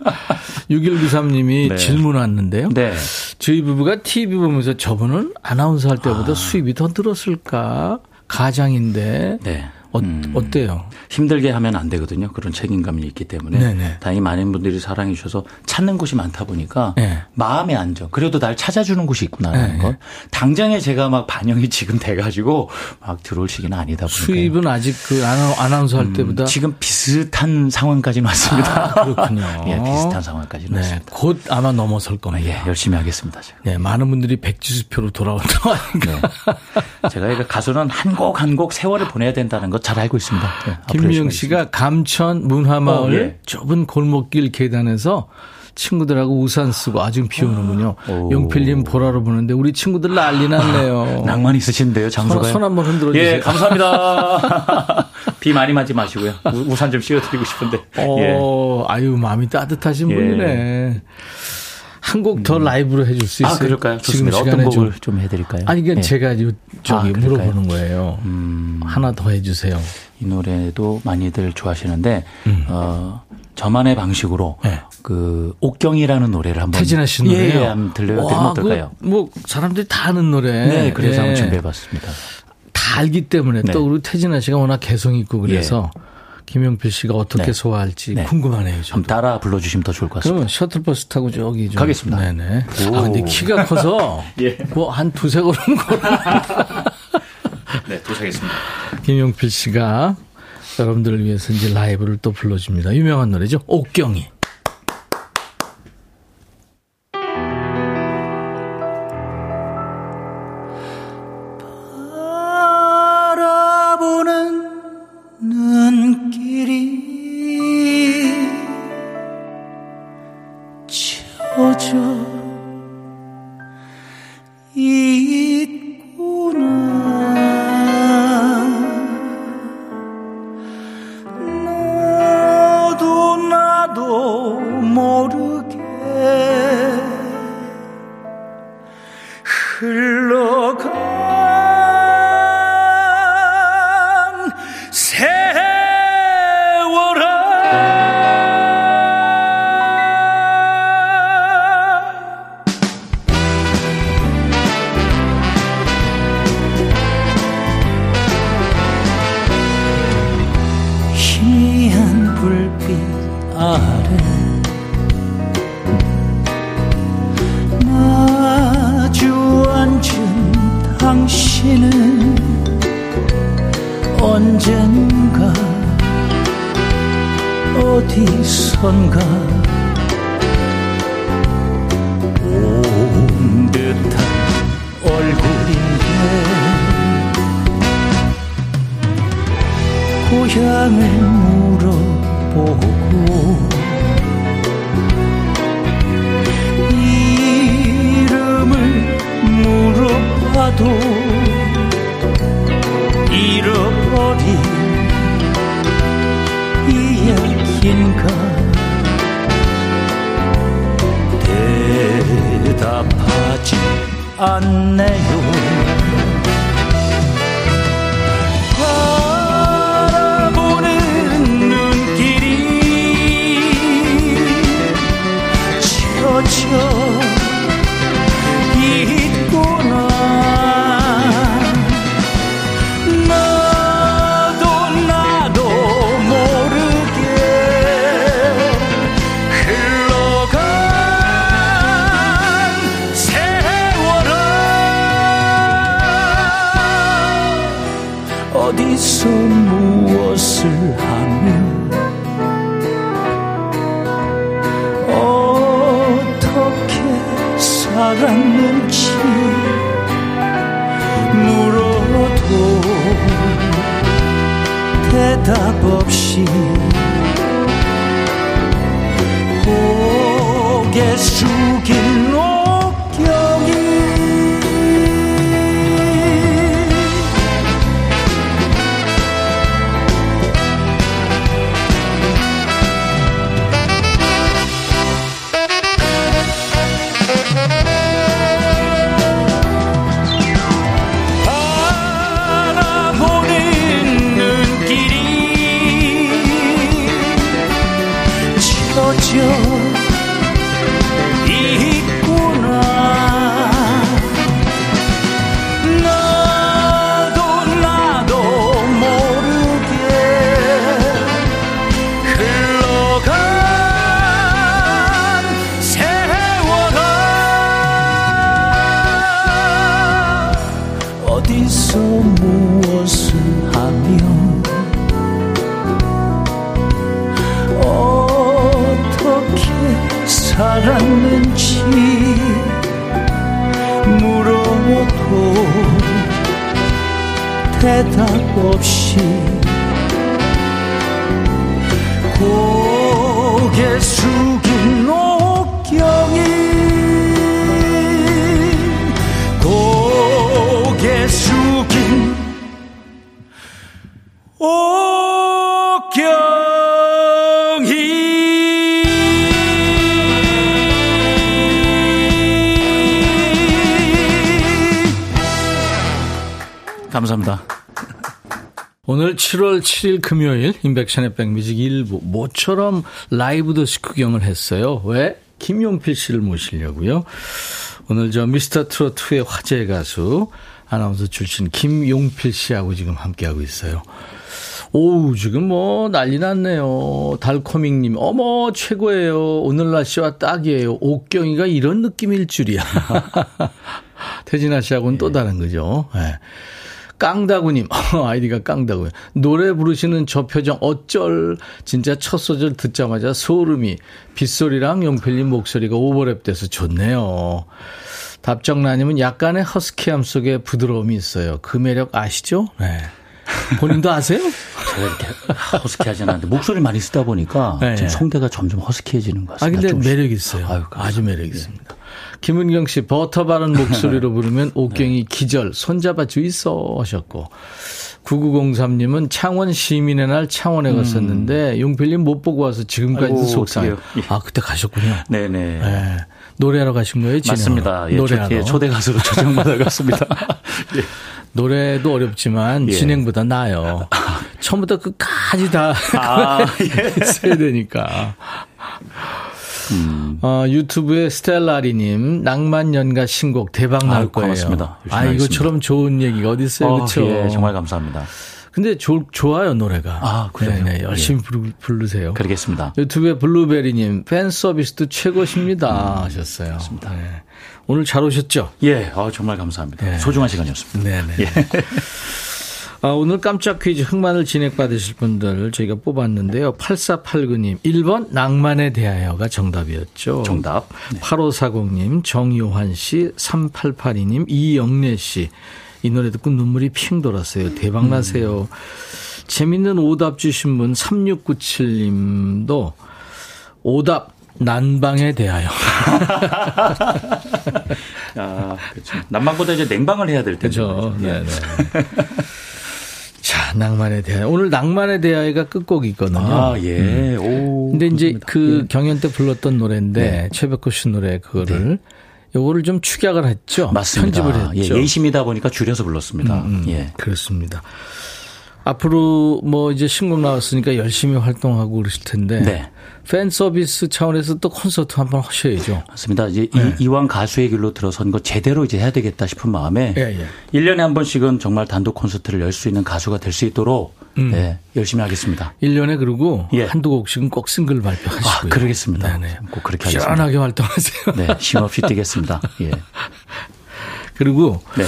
6193님이 네. 질문 왔는데요. 네. 저희 부부가 TV 보면서 저분은 아나운서 할 때보다 아. 수입이 더 늘었을까? 가장인데. 네. 어, 음, 어때요? 힘들게 하면 안 되거든요. 그런 책임감이 있기 때문에 네네. 다행히 많은 분들이 사랑해 주셔서 찾는 곳이 많다 보니까 네. 마음의 안정. 그래도 날 찾아주는 곳이 있구나라는 네. 것. 당장에 제가 막 반영이 [laughs] 지금 돼가지고 막 들어올 시기는 아니다 보니까 수입은 아직 그 아나운서 할 음, 때보다 음, 지금 비슷한 상황까지는 왔습니다. 아, 그렇군요. [laughs] 예, 비슷한 상황까지는 네, 왔습니다. 곧 아마 넘어설 겁니다. 예, 열심히 하겠습니다. 제가. 네, 많은 분들이 백지수표로 돌아온다고 하니까. 네. 제가 가수는 한 곡 한 곡 세월을 보내야 된다는 것잘 알고 있습니다. 네, 김미영 씨가 감천 문화마을 어, 예. 좁은 골목길 계단에서 친구들하고 우산 쓰고 아주 비 오는군요. 용필님 보라로 보는데 우리 친구들 난리 났네요. 낭만 있으신데요, 장소가. 손, 손 한번 흔들어 주세요. 예, 감사합니다. [laughs] 비 많이 맞지 마시고요. 우산 좀 씌워 드리고 싶은데. 어, 예. 아유 마음이 따뜻하신 예. 분이네. 한곡더 음. 라이브로 해줄 수 아, 있어요? 아, 그럴까요? 지금 시간에 어떤 곡을 좀, 좀 해드릴까요? 아니, 그냥 네. 제가 저기 아, 물어보는 거예요. 음. 하나 더 해주세요. 이 노래도 많이들 좋아하시는데, 음. 어, 저만의 방식으로 네. 그 옥경이라는 노래를 한번 태진아 씨 노래요. 예, 예 한번 들려드리면 어떨까요? 그, 뭐 사람들이 다 아는 노래. 네, 그래서 예. 한번 준비해봤습니다. 다 알기 때문에 네. 또 우리 태진아 씨가 워낙 개성 있고 그래서 예. 김용필 씨가 어떻게 네. 소화할지 네. 궁금하네요. 좀 따라 불러주시면 더 좋을 것 같습니다. 그러면 셔틀버스 타고 저기 좀. 가겠습니다. 네네. 오. 아, 근데 키가 커서 [laughs] 예. 뭐한 두세 걸음 걸어. [laughs] 네, 도착했습니다. 김용필 씨가 여러분들을 위해서 이제 라이브를 또 불러줍니다. 유명한 노래죠. 옥경이. 감사 오늘 7월 7일 금요일 인백션의 백뮤직 일부 모처럼 라이브 더시 구경을 했어요. 왜? 김용필 씨를 모시려고요. 오늘 저 미스터 트로트의 화제 가수 아나운서 출신 김용필 씨하고 지금 함께하고 있어요. 오우, 지금 뭐 난리 났네요. 달코밍님, 어머, 최고예요. 오늘 날씨와 딱이에요. 옥경이가 이런 느낌일 줄이야. [laughs] 태진아 씨하고는 네. 또 다른 거죠. 네. 깡다구님, [laughs] 아이디가 깡다구요. 노래 부르시는 저 표정 어쩔. 진짜 첫 소절 듣자마자 소름이. 빗소리랑 용필님 목소리가 오버랩 돼서 좋네요. 답정라님은 약간의 허스키함 속에 부드러움이 있어요. 그 매력 아시죠? 네. 본인도 아세요? [laughs] 제가 이렇게 허스키하진 않는데 목소리 많이 쓰다 보니까 네. 지금 성대가 점점 허스키해지는 것 같습니다. 아 근데. 매력 있어요. 아유, 아주 매력 있습니다. 김은경 씨 버터 바른 목소리로 부르면 옥경이 네. 기절 손잡아 주있어 하셨고 9903님은 창원 시민의 날 창원에 음. 갔었는데 용필님 못 보고 와서 지금까지 속상해요. 예. 아 그때 가셨군요. 네네. 네. 노래하러 가신 거예요? 맞습니다. 예, 노래하러. 초대 가수로 초청받아 갔습니다. [laughs] 예. 노래도 어렵지만 예. 진행보다 나아요. [laughs] 처음부터 끝까지 다 아, [laughs] 예. 했어야 되니까. 음. 어, 유튜브에 스텔라리님 낭만 연가 신곡 대박 날 아, 거예요. 고맙습니다. 아 이거처럼 좋은 얘기가 어디 있어요, 어, 그렇죠? 예, 정말 감사합니다. 근데 조, 좋아요 노래가. 아 그래요. 네, 네 열심히 예. 부르, 세요 그러겠습니다. 유튜브에 블루베리님 팬 서비스도 최고십니다 음, 하셨어요. 맞습니다. 네. 오늘 잘 오셨죠? 예, 아, 정말 감사합니다. 네. 소중한 시간이었습니다. 네네. 예. [laughs] 아, 오늘 깜짝 퀴즈 흑만을 진행받으실 분들 저희가 뽑았는데요. 8489님, 1번 낭만에 대하여가 정답이었죠. 정답. 네. 8540님, 정요환 씨, 3882님, 이영래 씨. 이 노래 듣고 눈물이 핑 돌았어요. 대박나세요. 음. 재밌는 오답 주신 분 3697님도 오답 난방에 대하여. [laughs] 아, 그렇죠. 난방보다 이제 냉방을 해야 될 텐데. 그렇죠. 네, 네. 자, 낭만에 대하여. 오늘 낭만에 대하여가 끝곡이거든요. 아, 예. 음. 오. 근데 이제 그렇습니다. 그 예. 경연 때 불렀던 노래인데 네. 최백호 씨 노래 그거를 네. 요거를 좀 축약을 했죠. 맞습니다. 편집을 했죠. 예, 예심이다 보니까 줄여서 불렀습니다. 음, 음, 예. 그렇습니다. 앞으로 뭐 이제 신곡 나왔으니까 열심히 활동하고 그러실 텐데 네. 팬 서비스 차원에서 또 콘서트 한번 하셔야죠. 맞습니다. 이제 네. 이, 왕 가수의 길로 들어선 거 제대로 이제 해야 되겠다 싶은 마음에 예, 예. 1년에 한 번씩은 정말 단독 콘서트를 열 수 있는 가수가 될 수 있도록 음. 네, 열심히 하겠습니다. 1년에 그리고 예. 한두 곡씩은 꼭 싱글 발표하시고요. 아, 그러겠습니다. 네네. 꼭 그렇게 하겠습니다. 시원하게 활동하세요. 네, 쉼없이 뛰겠습니다. 예. [laughs] 그리고 네.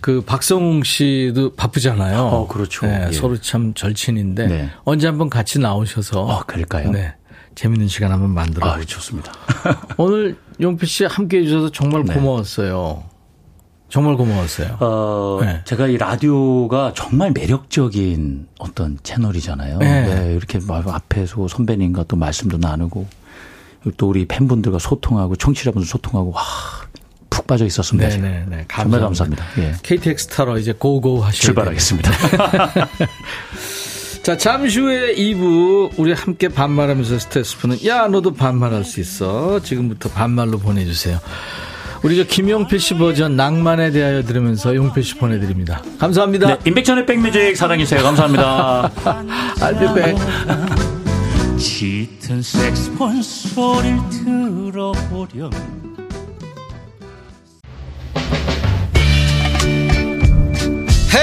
그 박성웅 씨도 바쁘잖아요. 어, 그렇죠. 네, 예. 서로 참 절친인데 네. 언제 한번 같이 나오셔서 어, 그럴까요? 네. 재밌는 시간 한번 만들어 아, 좋습니다. [laughs] 오늘 용필 씨 함께 해 주셔서 정말 네. 고마웠어요. 정말 고마웠어요. 어, 네. 제가 이 라디오가 정말 매력적인 어떤 채널이잖아요. 네. 네 이렇게 앞에서 선배님과 또 말씀도 나누고 또 우리 팬분들과 소통하고 청취자분들 소통하고 와, 푹 빠져 있었습니다. 네네네. 네, 감사합니다. 정말 감사합니다. 예. KTX 타러 이제 고고 하시죠. 출발하겠습니다. [laughs] 자, 잠시 후에 2부 우리 함께 반말하면서 스트레스 푸는 야 너도 반말할 수 있어. 지금부터 반말로 보내주세요. 우리 저 김용필 씨 버전 낭만에 대하여 들으면서 용필 씨 보내드립니다. 감사합니다. 네, 임백천의 백뮤직 사랑해주세요. 감사합니다. [laughs] 알비백. 짙은 색스폰 소리를 들어보렴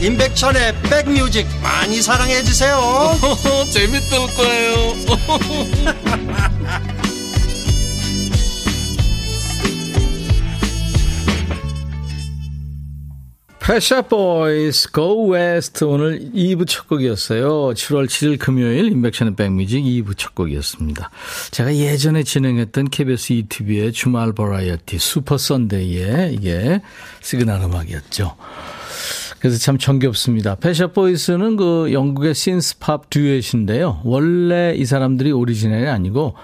임백천의 백뮤직 많이 사랑해 주세요 [laughs] 재밌을 거예요 [laughs] 펫샵 보이스 Go West 오늘 2부 첫 곡이었어요. 7월 7일 금요일 임백천의 백뮤직 2부 첫 곡이었습니다. 제가 예전에 진행했던 KBS 2TV의 주말 버라이어티 Super Sunday에 이게 시그널 음악이었죠. 그래서 참 정겹습니다. 펫샵 보이스는 그 영국의 신스팝 듀엣인데요. 원래 이 사람들이 오리지널이 아니고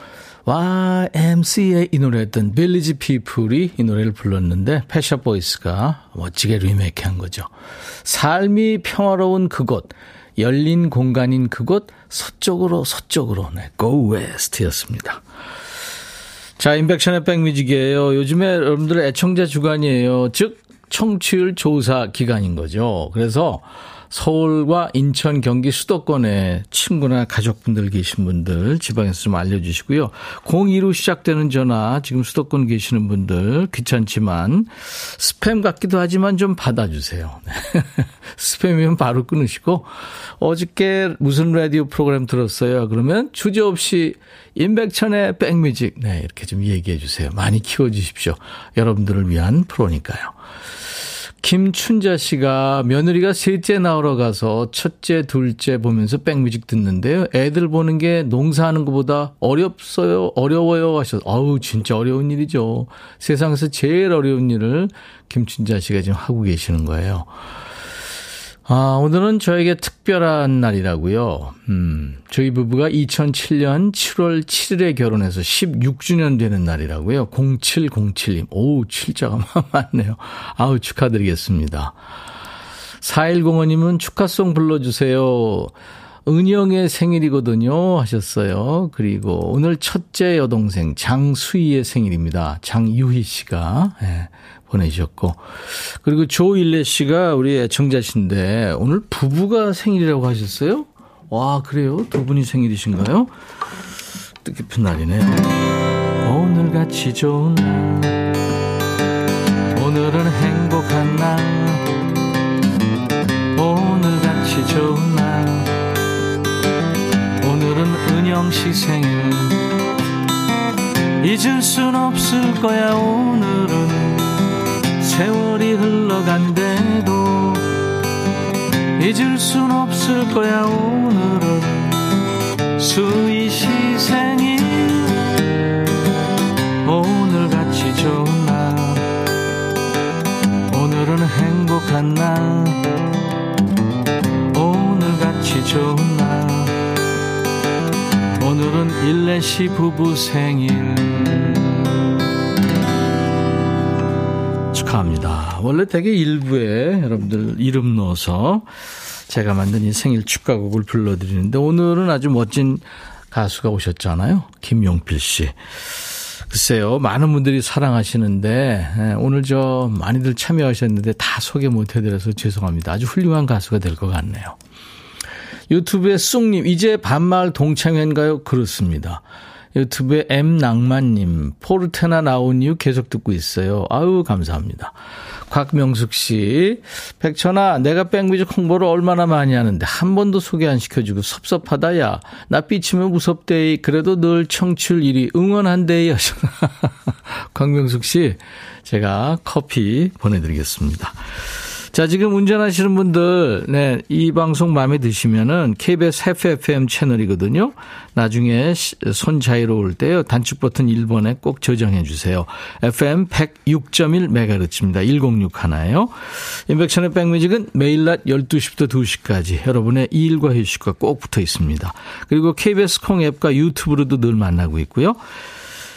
YMCA 이 노래했던 빌리지 피플이 이 노래를 불렀는데 펫샵 보이스가 멋지게 리메이크한 거죠. 삶이 평화로운 그곳, 열린 공간인 그곳, 서쪽으로 서쪽으로 네, Go West였습니다. 자, 인백션의 백뮤직이에요. 요즘에 여러분들의 애청자 주간이에요. 즉 청취율 조사 기간인 거죠. 그래서 서울과 인천, 경기 수도권에 친구나 가족분들 계신 분들 지방에서 좀 알려주시고요. 02로 시작되는 전화 지금 수도권 계시는 분들 귀찮지만 스팸 같기도 하지만 좀 받아주세요. [laughs] 스팸이면 바로 끊으시고 어저께 무슨 라디오 프로그램 들었어요? 그러면 주저없이 임백천의 백뮤직 네 이렇게 좀 얘기해 주세요. 많이 키워주십시오. 여러분들을 위한 프로니까요. 김춘자 씨가 며느리가 셋째 나오러 가서 첫째, 둘째 보면서 백뮤직 듣는데요. 애들 보는 게 농사하는 것보다 어렵어요, 어려워요 하셔서, 아우, 진짜 어려운 일이죠. 세상에서 제일 어려운 일을 김춘자 씨가 지금 하고 계시는 거예요. 아, 오늘은 저에게 특별한 날이라고요. 음, 저희 부부가 2007년 7월 7일에 결혼해서 16주년 되는 날이라고요. 0707님. 오, 7자가 많네요. 아우, 축하드리겠습니다. 4105님은 축하송 불러주세요. 은영의 생일이거든요. 하셨어요. 그리고 오늘 첫째 여동생 장수희의 생일입니다. 장유희 씨가. 네. 보내주셨고. 그리고 조일레 씨가 우리 애청자신데 오늘 부부가 생일이라고 하셨어요? 와, 그래요? 두 분이 생일이신가요? 뜻깊은 날이네요. 오늘같이 좋은 날. 오늘은 행복한 날. 오늘같이 좋은 날. 오늘은 은영 씨 생일. 잊을 순 없을 거야, 오늘은. 세월이 흘러간대도 잊을 순 없을 거야 오늘은. 수희 시 생일 오늘같이 좋은 날. 오늘은 행복한 날. 오늘같이 좋은 날. 오늘은 일레시 부부 생일 축하합니다. 원래 되게 일부에 여러분들 이름 넣어서 제가 만든 이 생일 축가곡을 불러드리는데 오늘은 아주 멋진 가수가 오셨잖아요. 김용필 씨. 글쎄요, 많은 분들이 사랑하시는데, 예, 오늘 저 많이들 참여하셨는데 다 소개 못 해드려서 죄송합니다. 아주 훌륭한 가수가 될 것 같네요. 유튜브에 쑥님, 이제 반말 동창회인가요? 그렇습니다. 유튜브에 M낭만님, 포르테나 나온 이유 계속 듣고 있어요. 아유, 감사합니다. 곽명숙 씨, 백천아, 내가 백뮤직 홍보를 얼마나 많이 하는데 한 번도 소개 안 시켜주고 섭섭하다, 야. 나 삐치면 무섭대. 그래도 늘 청취율 1위 응원한대. [laughs] 하셨나. 곽명숙 씨, 제가 커피 보내드리겠습니다. 자, 지금 운전하시는 분들, 네, 이 방송 마음에 드시면은 KBS FFM 채널이거든요. 나중에 손 자유로울 때요. 단축 버튼 1번에 꼭 저장해 주세요. FM 106.1MHz입니다. 106 하나요. 인백션의 백뮤직은 매일 낮 12시부터 2시까지 여러분의 일과 휴식과 꼭 붙어 있습니다. 그리고 KBS 콩 앱과 유튜브로도 늘 만나고 있고요.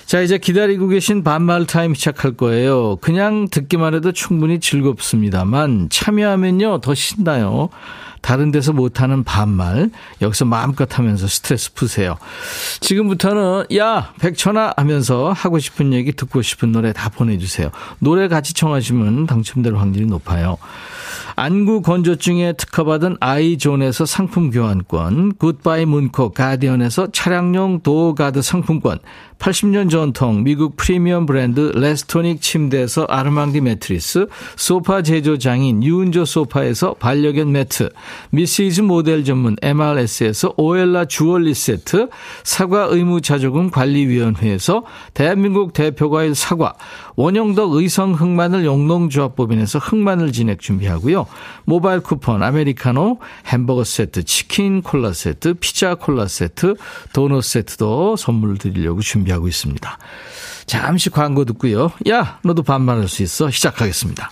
자, 이제 기다리고 계신 반말 타임 시작할 거예요. 그냥 듣기만 해도 충분히 즐겁습니다만 참여하면요 더 신나요. 다른 데서 못하는 반말 여기서 마음껏 하면서 스트레스 푸세요. 지금부터는 야 백천아 하면서 하고 싶은 얘기 듣고 싶은 노래 다 보내주세요. 노래 같이 청하시면 당첨될 확률이 높아요. 안구 건조증에 특허받은 아이존에서 상품 교환권, 굿바이 문코 가디언에서 차량용 도어가드 상품권, 80년 전통 미국 프리미엄 브랜드 레스토닉 침대에서 아르망디 매트리스, 소파 제조 장인 유은조 소파에서 반려견 매트, 미시즈 모델 전문 MRS에서 오엘라 주얼리 세트, 사과 의무 자조금 관리위원회에서 대한민국 대표과일 사과, 원형덕 의성 흑마늘 영농조합법인에서 흑마늘 진액 준비하고요. 모바일 쿠폰, 아메리카노, 햄버거 세트, 치킨 콜라 세트, 피자 콜라 세트, 도넛 세트도 선물 드리려고 준비 준비하고 있습니다. 잠시 광고 듣고요. 야, 너도 반말할 수 있어. 시작하겠습니다.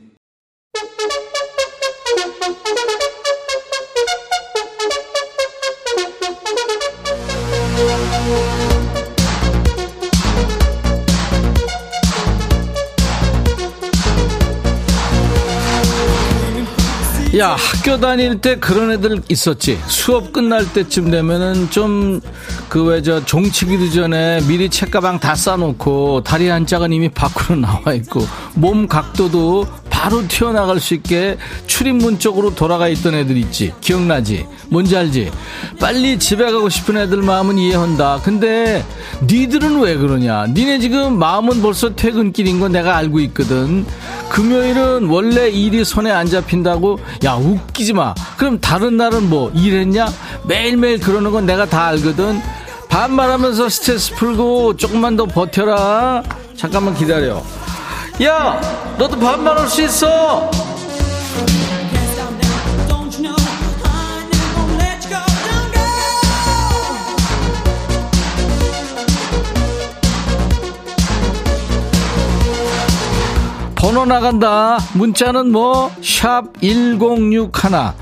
야, 학교 다닐 때 그런 애들 있었지. 수업 끝날 때쯤 되면은 좀, 그 왜 저 종치기도 전에 미리 책가방 다 싸놓고 다리 한 짝은 이미 밖으로 [laughs] 나와 있고 몸 각도도 바로 튀어나갈 수 있게 출입문 쪽으로 돌아가 있던 애들 있지. 기억나지? 뭔지 알지? 빨리 집에 가고 싶은 애들 마음은 이해한다. 근데 니들은 왜 그러냐? 니네 지금 마음은 벌써 퇴근길인 거 내가 알고 있거든. 금요일은 원래 일이 손에 안 잡힌다고 야 웃기지 마. 그럼 다른 날은 뭐 일했냐? 매일매일 그러는 건 내가 다 알거든. 반말하면서 스트레스 풀고 조금만 더 버텨라. 잠깐만 기다려. 야, 너도 반말할 수 있어. 번호 나간다. 문자는 뭐, 샵 1061.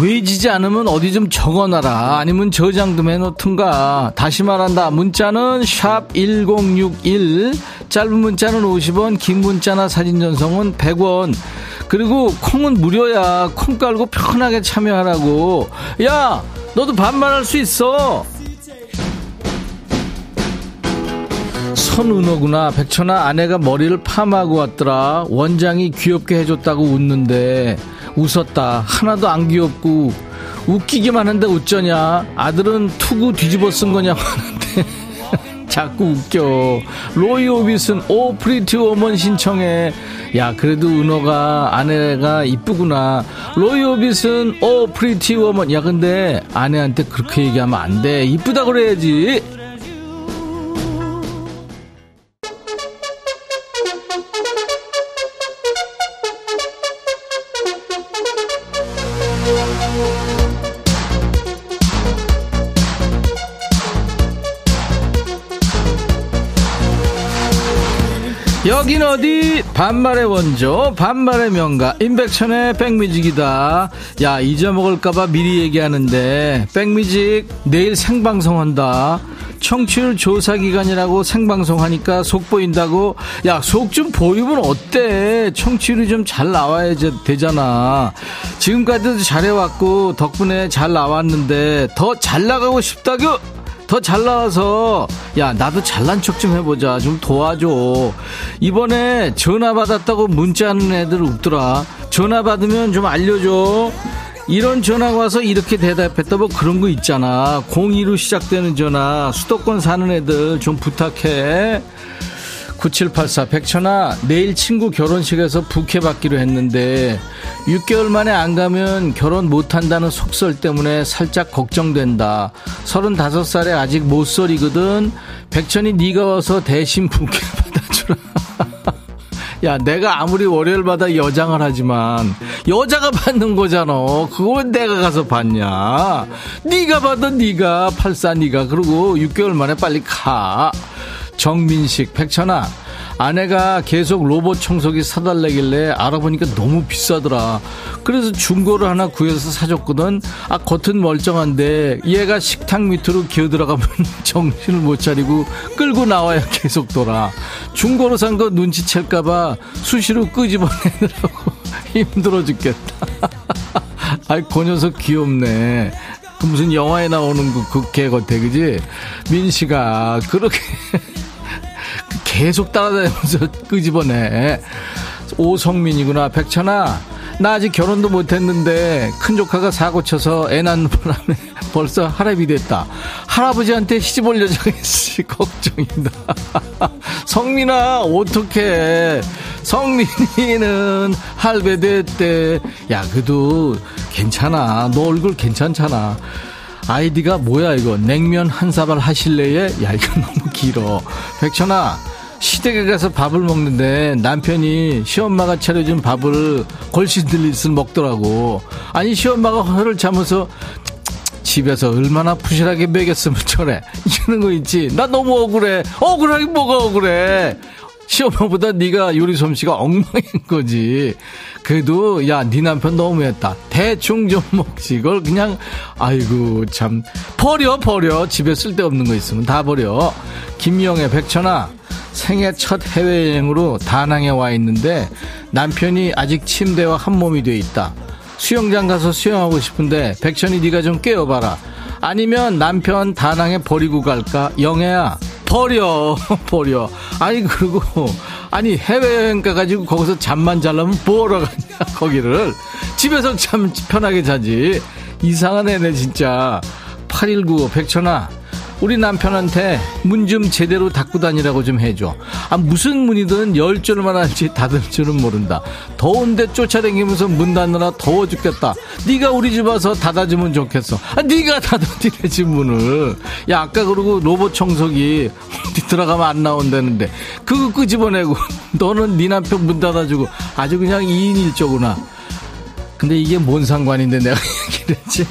외지지 않으면 어디 좀 적어놔라. 아니면 저장 좀 해놓든가. 다시 말한다. 문자는 샵 1061. 짧은 문자는 50원, 긴 문자나 사진 전송은 100원. 그리고 콩은 무료야. 콩 깔고 편하게 참여하라고. 야, 너도 반말할 수 있어. 선은호구나. 백천아 아내가 머리를 파마하고 왔더라. 원장이 귀엽게 해줬다고 웃는데 웃었다. 하나도 안 귀엽고 웃기기만 한데 어쩌냐. 아들은 투구 뒤집어 쓴 거냐고 [laughs] 하는데 자꾸 웃겨. 로이 오비슨 Oh Pretty Woman 신청해. 야 그래도 은호가 아내가 이쁘구나. 로이 오비슨 Oh Pretty Woman. 야 근데 아내한테 그렇게 얘기하면 안 돼. 이쁘다 그래야지. 반말의 원조 반말의 명가 임백천의 백뮤직이다. 야 잊어먹을까봐 미리 얘기하는데 백뮤직 내일 생방송한다. 청취율 조사 기간이라고 생방송하니까 속 보인다고. 야 속 좀 보이면 어때? 청취율이 좀 잘 나와야 되잖아. 지금까지도 잘해왔고 덕분에 잘 나왔는데 더 잘 나가고 싶다고 더 잘 나와서. 야 나도 잘난 척 좀 해보자. 좀 도와줘. 이번에 전화 받았다고 문자하는 애들 없더라. 전화 받으면 좀 알려줘. 이런 전화가 와서 이렇게 대답했다. 뭐 그런 거 있잖아. 02로 시작되는 전화. 수도권 사는 애들 좀 부탁해 9784 백천아 내일 친구 결혼식에서 부케 받기로 했는데 6개월 만에 안 가면 결혼 못한다는 속설 때문에 살짝 걱정된다. 35살에 아직 못설이거든. 백천이 네가 와서 대신 부케 [laughs] 받아주라. 야 내가 아무리 월요일마다 여장을 하지만 여자가 받는 거잖아. 그걸 내가 가서 받냐? 네가 받아 네가. 팔사 네가. 그러고 6개월 만에 빨리 가 정민식, 백천아, 아내가 계속 로봇 청소기 사달래길래 알아보니까 너무 비싸더라. 그래서 중고를 하나 구해서 사줬거든. 아, 겉은 멀쩡한데 얘가 식탁 밑으로 기어 들어가면 [laughs] 정신을 못 차리고 끌고 나와야 계속 돌아. 중고로 산 거 눈치챌까봐 수시로 끄집어내느라고 [laughs] 힘들어 죽겠다. [laughs] 아이, 그 녀석 귀엽네. 그 무슨 영화에 나오는 그, 그 개 같아, 그지? 민씨가 그렇게 계속 따라다니면서 [laughs] 끄집어내. 오성민이구나. 백천아, 나 아직 결혼도 못했는데 큰 조카가 사고 쳐서 애 낳는 바람에 [laughs] 벌써 할아비 됐다. 할아버지한테 시집 올 여자가 있을지 [laughs] 걱정이다. 성민아, 어떡해. 성민이는 할배 됐대. 야, 그래도 괜찮아. 너 얼굴 괜찮잖아. 아이디가 뭐야 이거 냉면 한 사발 하실래에? 야 이거 너무 길어 백천아 시댁에 가서 밥을 먹는데 남편이 시엄마가 차려준 밥을 걸신 들리듯 먹더라고. 아니 시엄마가 허를 참아서 집에서 얼마나 부실하게 먹였으면 저래. 이러는 거 있지. 나 너무 억울해. 억울하게 뭐가 억울해 시엄마보다 네가 요리 솜씨가 엉망인 거지. 그래도 야 네 남편 너무했다. 대충 좀 먹지. 이걸 그냥 아이고 참 버려 버려. 집에 쓸데없는 거 있으면 다 버려. 김영애 백천아 생애 첫 해외여행으로 다낭에 와 있는데 남편이 아직 침대와 한 몸이 돼 있다. 수영장 가서 수영하고 싶은데 백천이 네가 좀 깨워봐라. 아니면 남편 다낭에 버리고 갈까? 영애야 버려 [laughs] 버려. 아니 그리고 아니 해외여행 가가지고 거기서 잠만 잘라면 뭐하러 가냐 [laughs] 거기를. 집에서 참 편하게 자지. 이상한 애네 진짜. 8195 백천아 우리 남편한테 문 좀 제대로 닫고 다니라고 좀 해줘. 아, 무슨 문이든 열 줄만 할지 닫을 줄은 모른다. 더운데 쫓아다니면서 문 닫느라 더워 죽겠다. 네가 우리 집 와서 닫아주면 좋겠어. 아, 네가 닫아주래지 문을. 야, 아까 그러고 로봇 청소기 들어가면 안 나온다는데 그거 끄집어내고 [laughs] 너는 네 남편 문 닫아주고 아주 그냥 2인 1조구나. 근데 이게 뭔 상관인데 내가 [laughs] 얘기를 했지?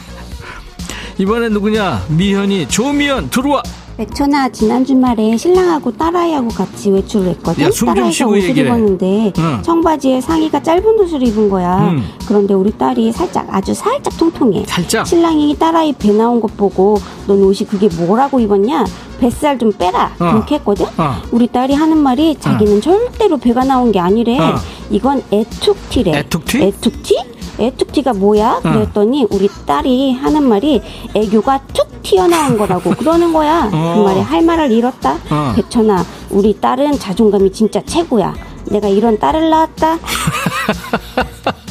이번엔 누구냐? 미현이 조미연 들어와. 백천아 지난 주말에 신랑하고 딸아이하고 같이 외출을 했거든. 야, 딸아이가 옷을 얘기해. 입었는데 응. 청바지에 상의가 짧은 옷을 입은 거야. 응. 그런데 우리 딸이 살짝 아주 살짝 통통해. 살짝. 신랑이 딸아이 배 나온 것 보고 넌 옷이 그게 뭐라고 입었냐? 뱃살 좀 빼라. 어. 그렇게 했거든. 어. 우리 딸이 하는 말이 자기는 어. 절대로 배가 나온 게 아니래. 어. 이건 애툭티래. 애툭티? 애툭티? 애툭티가 뭐야? 그랬더니 우리 딸이 하는 말이 애교가 툭 튀어나온 거라고 그러는 거야. 그 어. 말에 할 말을 잃었다. 어. 백천아, 우리 딸은 자존감이 진짜 최고야. 내가 이런 딸을 낳았다. [laughs]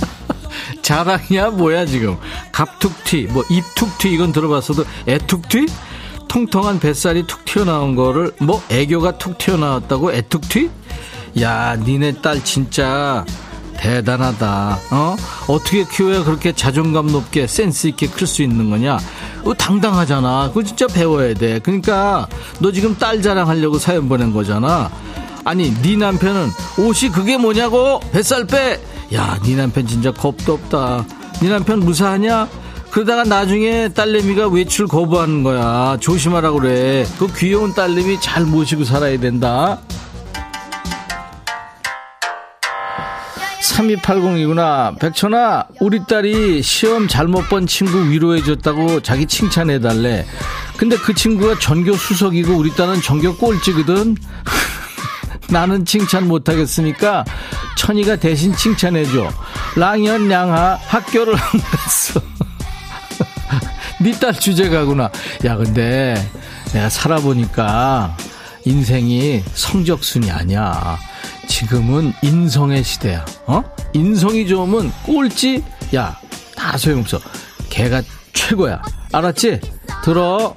자랑이야 뭐야 지금 갑툭튀 뭐 입툭튀 이건 들어봤어도 애툭튀 통통한 뱃살이 툭 튀어나온 거를 뭐 애교가 툭 튀어나왔다고 애툭튀 야 니네 딸 진짜 대단하다. 어? 어떻게 키워야 그렇게 자존감 높게 센스 있게 클 수 있는 거냐? 어, 당당하잖아. 그거 진짜 배워야 돼. 그러니까 너 지금 딸 자랑하려고 사연 보낸 거잖아. 아니, 네 남편은 옷이 그게 뭐냐고? 뱃살 빼. 야, 네 남편 진짜 겁도 없다. 네 남편 무사하냐? 그러다가 나중에 딸내미가 외출 거부하는 거야. 조심하라 그래. 그 귀여운 딸내미 잘 모시고 살아야 된다. 3280이구나. 백천아, 우리 딸이 시험 잘못 본 친구 위로해줬다고 자기 칭찬해달래. 근데 그 친구가 전교 수석이고 우리 딸은 전교 꼴찌거든. [laughs] 나는 칭찬 못하겠으니까 천이가 대신 칭찬해줘. 랑연 양하 학교를 안 갔어. [laughs] 네 딸 주제가구나. 야, 근데 내가 살아보니까 인생이 성적순이 아니야. 지금은 인성의 시대야. 어? 인성이 좋으면 꼴찌? 야, 다 소용없어. 걔가 최고야. 알았지? 들어.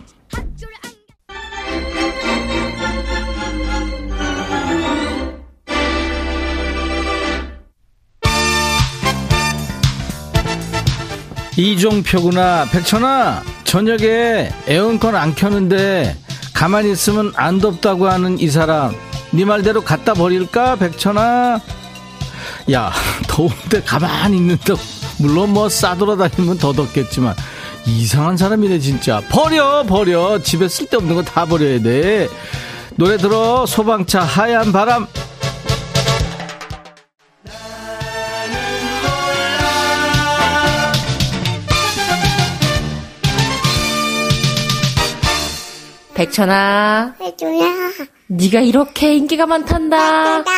이종표구나. 백천아, 저녁에 에어컨 안 켜는데 가만히 있으면 안 덥다고 하는 이 사람. 네 말대로 갖다 버릴까, 백천아? 야, [laughs] 더운데 가만히 있는다. 물론 뭐 싸돌아다니면 더 덥겠지만. 이상한 사람이네, 진짜. 버려, 버려. 집에 쓸데없는 거 다 버려야 돼. 노래 들어, 소방차 하얀 바람. 백천아. 해줘야. 네가 이렇게 인기가 많단다. 해줘라.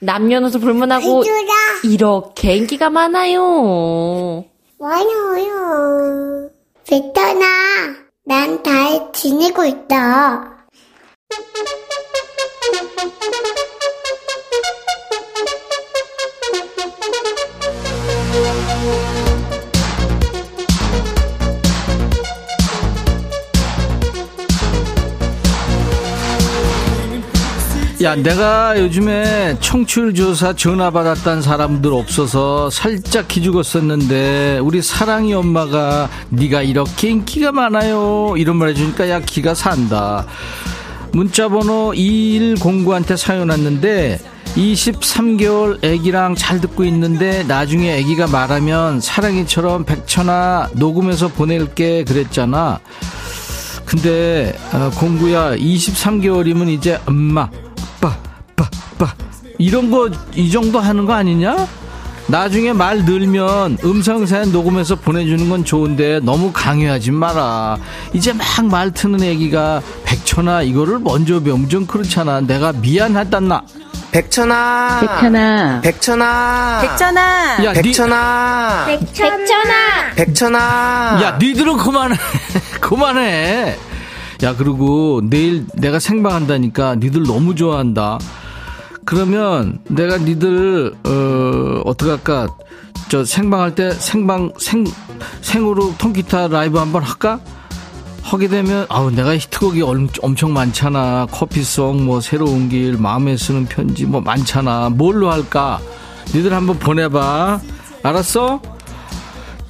남녀노소 불문하고. 이렇게 인기가 많아요. 많아요. 백천아, 난잘 지내고 있다. 야, 내가 요즘에 청취율 조사 전화 받았던 사람들 없어서 살짝 기죽었었는데 우리 사랑이 엄마가 네가 이렇게 인기가 많아요 이런 말 해주니까 야 기가 산다. 문자번호 2109한테 사연 왔는데 23개월 애기랑 잘 듣고 있는데 나중에 애기가 말하면 사랑이처럼 백천아 녹음해서 보낼게 그랬잖아. 근데 어, 공구야 23개월이면 이제 엄마 빠, 이런 거, 이 정도 하는 거 아니냐? 나중에 말 늘면 음성 사연 녹음해서 보내주는 건 좋은데 너무 강요하지 마라. 이제 막 말 트는 애기가 백천아 이거를 먼저 배우면 좀 그렇잖아. 내가 미안하단나. 백천아. 백천아. 백천아. 백천아. 야, 백천아. 니, 백천아. 백천아. 야, 니들은 그만해. [laughs] 그만해. 야, 그리고 내일 내가 생방한다니까 니들 너무 좋아한다. 그러면 내가 니들 어 어떻게 할까? 저 생방할 때 생방 생 생으로 통기타 라이브 한번 할까? 하게 되면 아우 내가 히트곡이 엄청 많잖아. 커피송 뭐 새로운 길 마음에 쓰는 편지 뭐 많잖아. 뭘로 할까? 니들 한번 보내봐. 알았어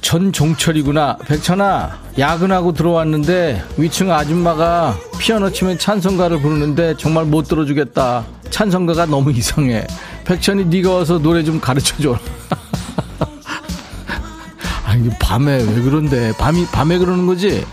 전종철이구나 백천아 야근하고 들어왔는데 위층 아줌마가 피아노 치면 찬송가를 부르는데 정말 못 들어주겠다 찬성가가 너무 이상해. 백천이 네가 와서 노래 좀 가르쳐줘. [laughs] 아니 밤에 왜 그런데 밤이 밤에 그러는 거지?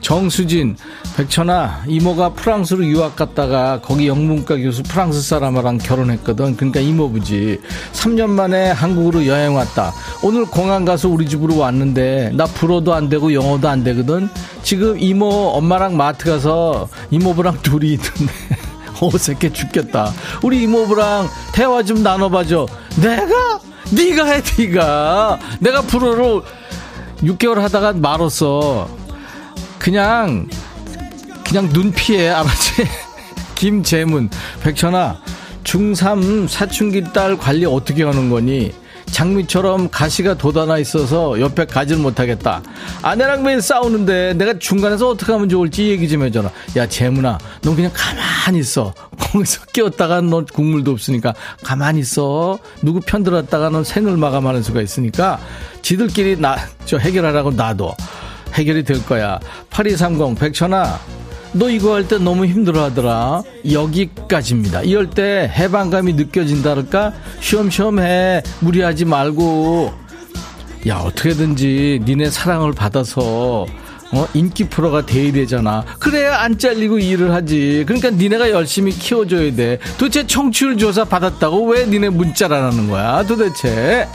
정수진 백천아 이모가 프랑스로 유학 갔다가 거기 영문과 교수 프랑스 사람이랑 결혼했거든 그러니까 이모부지 3년 만에 한국으로 여행 왔다 오늘 공항 가서 우리 집으로 왔는데 나 불어도 안 되고 영어도 안 되거든 지금 이모 엄마랑 마트 가서 이모부랑 둘이 있는데 [laughs] 어색해 죽겠다. 우리 이모부랑 대화 좀 나눠봐줘. 내가? 네가 해, 네가. 내가 프로로 6개월 하다가 말았어. 그냥 그냥 눈 피해 알았지? [laughs] 김재문 백천아 중3 사춘기 딸 관리 어떻게 하는 거니? 장미처럼 가시가 돋아나 있어서 옆에 가지를 못하겠다. 아내랑 매일 싸우는데 내가 중간에서 어떻게 하면 좋을지 얘기 좀 해줘라. 야, 재문아, 넌 그냥 가만히 있어. [laughs] 거기서 끼웠다가 넌 국물도 없으니까 가만히 있어. 누구 편들었다가 는 생을 마감하는 수가 있으니까 지들끼리 나, 저 해결하라고 놔둬. 해결이 될 거야. 8230, 백천아, 너 이거 할 때 너무 힘들어 하더라. 여기까지입니다. 이럴 때 해방감이 느껴진다랄까? 쉬엄쉬엄 해. 무리하지 말고. 야, 어떻게든지 니네 사랑을 받아서 어? 인기 프로가 돼야 되잖아. 그래야 안 잘리고 일을 하지. 그러니까 니네가 열심히 키워줘야 돼. 도대체 청취율 조사 받았다고 왜 니네 문자를 안 하는 거야? 도대체.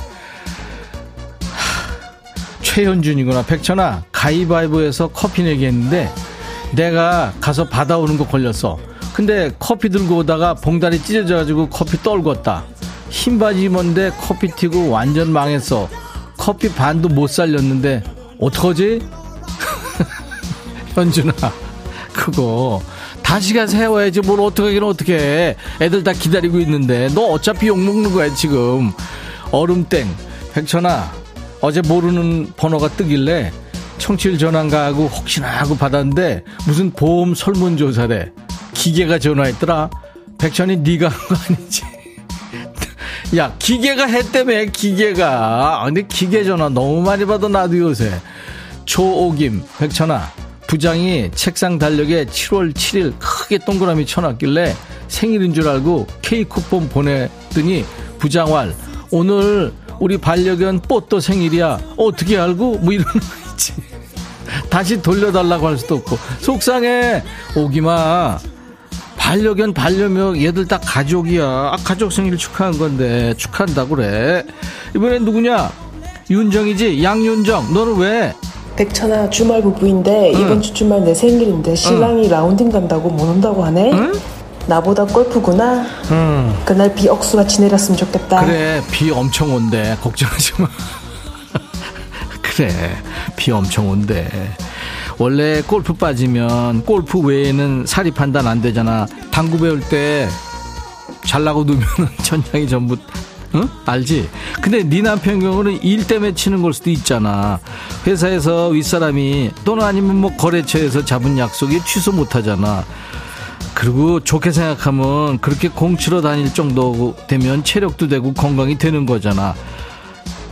최현준이구나. 백천아, 가위바위보에서 커피 내기 했는데 내가 가서 받아오는 거 걸렸어. 근데 커피 들고 오다가 봉다리 찢어져가지고 커피 떨궜다. 흰 바지 입었는데 커피 튀고 완전 망했어. 커피 반도 못 살렸는데 어떡하지? [laughs] 현준아 그거 다시 가서 해와야지 뭘 어떻게 하긴 어떻게 애들 다 기다리고 있는데 너 어차피 욕먹는 거야 지금 얼음땡 백천아 어제 모르는 번호가 뜨길래 청취율 전환가 하고 혹시나 하고 받았는데 무슨 보험 설문조사래. 기계가 전화했더라. 백천이 네가 한 거 아니지? [laughs] 야 기계가 했다며 기계가. 아, 근데 기계 전화 너무 많이 받아 나도 요새. 조오김 백천아. 부장이 책상 달력에 7월 7일 크게 동그라미 쳐놨길래 생일인 줄 알고 케이크 쿠폰 보냈더니 부장왈 오늘 우리 반려견 뽀또 생일이야. 어떻게 알고? 뭐거 있지? [laughs] 다시 돌려달라고 할 수도 없고. 속상해. 오기마. 반려견 반려묘 얘들 다 가족이야. 아, 가족 생일 축하한 건데 축한다 그래. 이번엔 누구냐? 윤정이지? 양윤정. 너는 왜? 백천아 주말 부부인데 응. 이번 주 주말 내 생일인데 신랑이 응. 라운딩 간다고 못 온다고 하네? 응? 나보다 골프구나. 그날 비 억수같이 내렸으면 좋겠다. 그래 비 엄청 온대. 걱정하지 마 그래 비 엄청 온대 원래 골프 빠지면 골프 외에는 살이 판단 안 되잖아 당구 배울 때 잘나고 누면 [laughs] 천장이 전부 응? 알지? 근데 네 남편 경우는 일 때문에 치는 걸 수도 있잖아. 회사에서 윗사람이 또는 아니면 뭐 거래처에서 잡은 약속이 취소 못 하잖아. 그리고 좋게 생각하면 그렇게 공 치러 다닐 정도 되면 체력도 되고 건강이 되는 거잖아.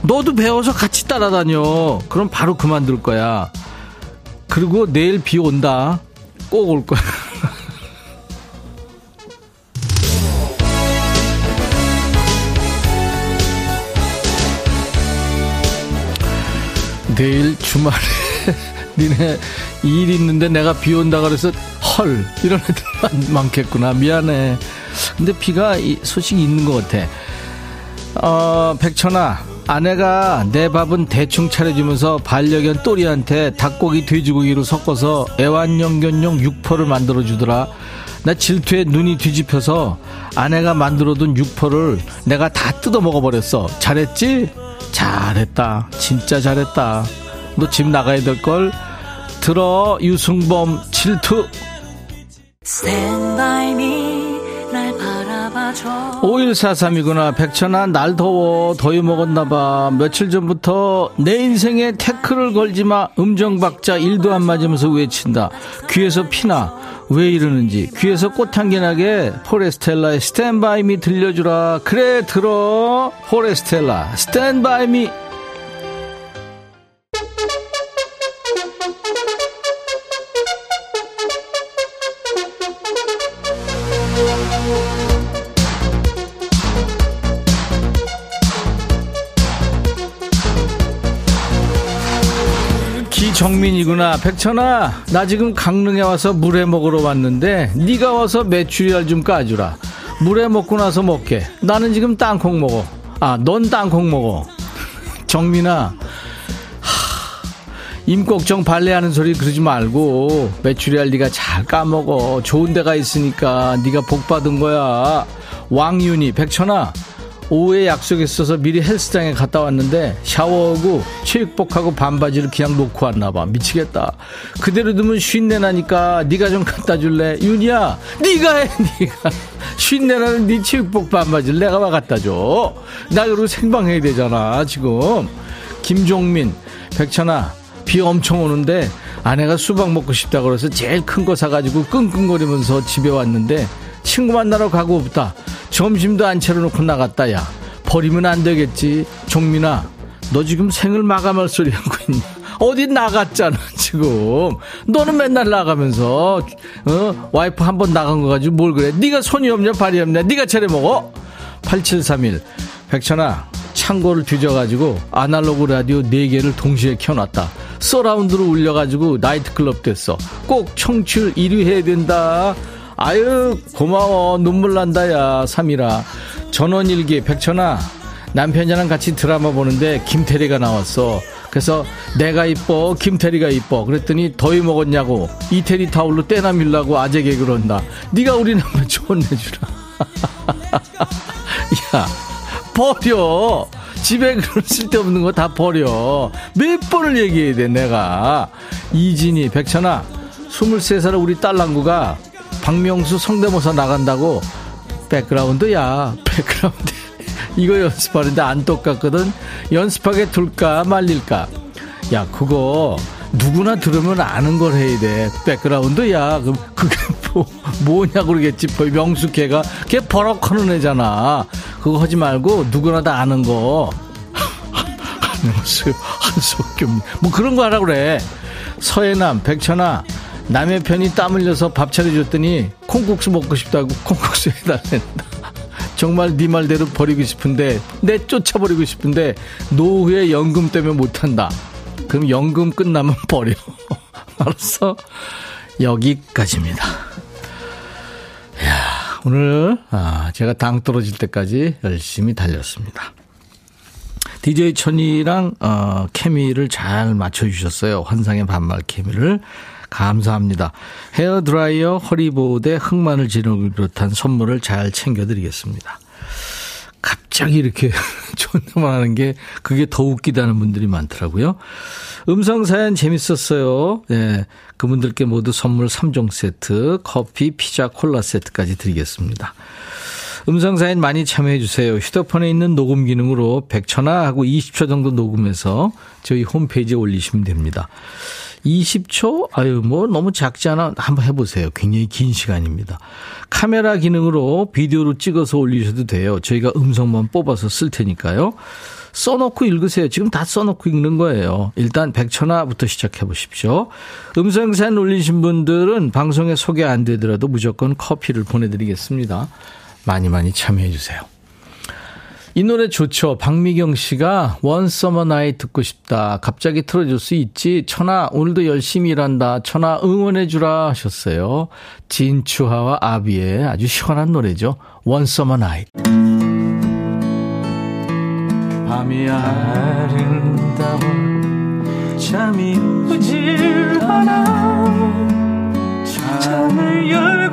너도 배워서 같이 따라다녀. 그럼 바로 그만둘 거야. 그리고 내일 비 온다. 꼭 올 거야. [laughs] 내일 주말에 [laughs] 니네 일 있는데 내가 비 온다 그래서 헐 이런 애들 많겠구나 미안해 근데 비가 소식이 있는 것 같아 어 백천아 아내가 내 밥은 대충 차려주면서 반려견 또리한테 닭고기 돼지고기로 섞어서 애완연견용 육포를 만들어주더라 나 질투에 눈이 뒤집혀서 아내가 만들어둔 육포를 내가 다 뜯어 먹어버렸어 잘했지? 잘했다. 진짜 잘했다. 너 집 나가야 될 걸. 들어 유승범 질투. 5143이구나. 백천아, 날 더워. 더위 먹었나봐. 며칠 전부터 내 인생에 태클을 걸지 마. 음정박자 1도 안 맞으면서 외친다. 귀에서 피나. 왜 이러는지. 귀에서 꽃향기 나게 포레스텔라의 Stand By Me 들려주라. 그래, 들어. 포레스텔라. Stand By Me. 정민이구나. 백천아 나 지금 강릉에 와서 물회 먹으러 왔는데 네가 와서 메추리알 좀 까주라. 물회 먹고 나서 먹게. 나는 지금 땅콩 먹어. 아 넌 땅콩 먹어. 정민아 임꺽정 발레하는 소리 그러지 말고 메추리알 네가 잘 까먹어. 좋은 데가 있으니까 네가 복 받은 거야. 왕윤이 백천아 오후에 약속 있어서 미리 헬스장에 갔다 왔는데 샤워하고 체육복하고 반바지를 그냥 놓고 왔나 봐. 미치겠다. 그대로 두면 쉰내 나니까 네가 좀 갖다 줄래? 윤이야 네가 해 [laughs] 네가. 쉰내 나는 네 체육복 반바지를 내가 와 갖다 줘나 그리고 생방해야 되잖아 지금. 김종민 백천아 비 엄청 오는데 아내가 수박 먹고 싶다 그래서 제일 큰 거 사가지고 끙끙거리면서 집에 왔는데 친구 만나러 가고 없다. 점심도 안 차려놓고 나갔다, 야. 버리면 안 되겠지. 종민아, 너 지금 생을 마감할 소리 하고 있냐? 어디 나갔잖아, 지금. 너는 맨날 나가면서, 어? 와이프 한 번 나간 거 가지고 뭘 그래? 네가 손이 없냐, 발이 없냐? 네가 차려 먹어? 8731. 백천아, 창고를 뒤져가지고 아날로그 라디오 4개를 동시에 켜놨다. surround로 울려가지고 나이트클럽 됐어. 꼭 청취율 1위 해야 된다. 아유, 고마워. 눈물 난다, 야, 삼이라. 전원일기, 백천아. 남편이랑 같이 드라마 보는데 김태리가 나왔어. 그래서 내가 이뻐 김태리가 이뻐 그랬더니 더위 먹었냐고 이태리 타올로 떼나 밀라고 아재 개그를 한다 네가 우리 남편 좋은내주라 [laughs] 야 버려 집에 그런 쓸데없는 거 다 버려 몇 번을 얘기해야 돼 내가 이진이 백천아 23살 우리 딸랑구가 박명수 성대모사 나간다고 백그라운드야 백그라운드 [laughs] 이거 연습하는데 안 똑같거든. 연습하게 둘까 말릴까. 야 그거 누구나 들으면 아는 걸 해야 돼. 백그라운드야. 그럼 그게 뭐, 뭐냐 그러겠지. 명수 걔가 걔 버럭하는 애잖아. 그거 하지 말고 누구나 다 아는 거. [laughs] 한수 한석규 뭐 그런 거 하라 그래. 서해남 백천아 남의 편이 땀 흘려서 밥 차려줬더니 콩국수 먹고 싶다고 [laughs] 콩국수 해달랜다. 정말 네 말대로 버리고 싶은데 내 쫓아버리고 싶은데 노후에 연금 때문에 못한다. 그럼 연금 끝나면 [laughs] 버려. 알았어? 여기까지입니다. 야 오늘 아, 제가 당 떨어질 때까지 열심히 달렸습니다. DJ 천이랑 어, 케미를 잘 맞춰주셨어요. 환상의 반말 케미를. 감사합니다. 헤어드라이어, 허리보호대, 흑마늘 진흙을 비롯한 선물을 잘 챙겨드리겠습니다. 갑자기 이렇게 [laughs] 존댓말하는 게 그게 더 웃기다는 분들이 많더라고요. 음성 사연 재밌었어요. 네, 그분들께 모두 선물 3종 세트, 커피, 피자, 콜라 세트까지 드리겠습니다. 음성 사연 많이 참여해 주세요. 휴대폰에 있는 녹음 기능으로 100초나 하고 20초 정도 녹음해서 저희 홈페이지에 올리시면 됩니다. 20초? 아유, 뭐 너무 작지 않아? 한번 해보세요. 굉장히 긴 시간입니다. 카메라 기능으로 비디오로 찍어서 올리셔도 돼요. 저희가 음성만 뽑아서 쓸 테니까요. 써놓고 읽으세요. 지금 다 써놓고 읽는 거예요. 일단 백천화부터 시작해 보십시오. 음성사연 올리신 분들은 방송에 소개 안 되더라도 무조건 커피를 보내드리겠습니다. 많이 많이 참여해 주세요. 이 노래 좋죠. 박미경 씨가 One Summer Night 듣고 싶다. 갑자기 틀어줄 수 있지. 천아 오늘도 열심히 일한다. 천아 응원해 주라 하셨어요. 진추하와 아비의 아주 시원한 노래죠. One Summer Night. 밤이 아름다워 잠이 오질 않아 잠을 열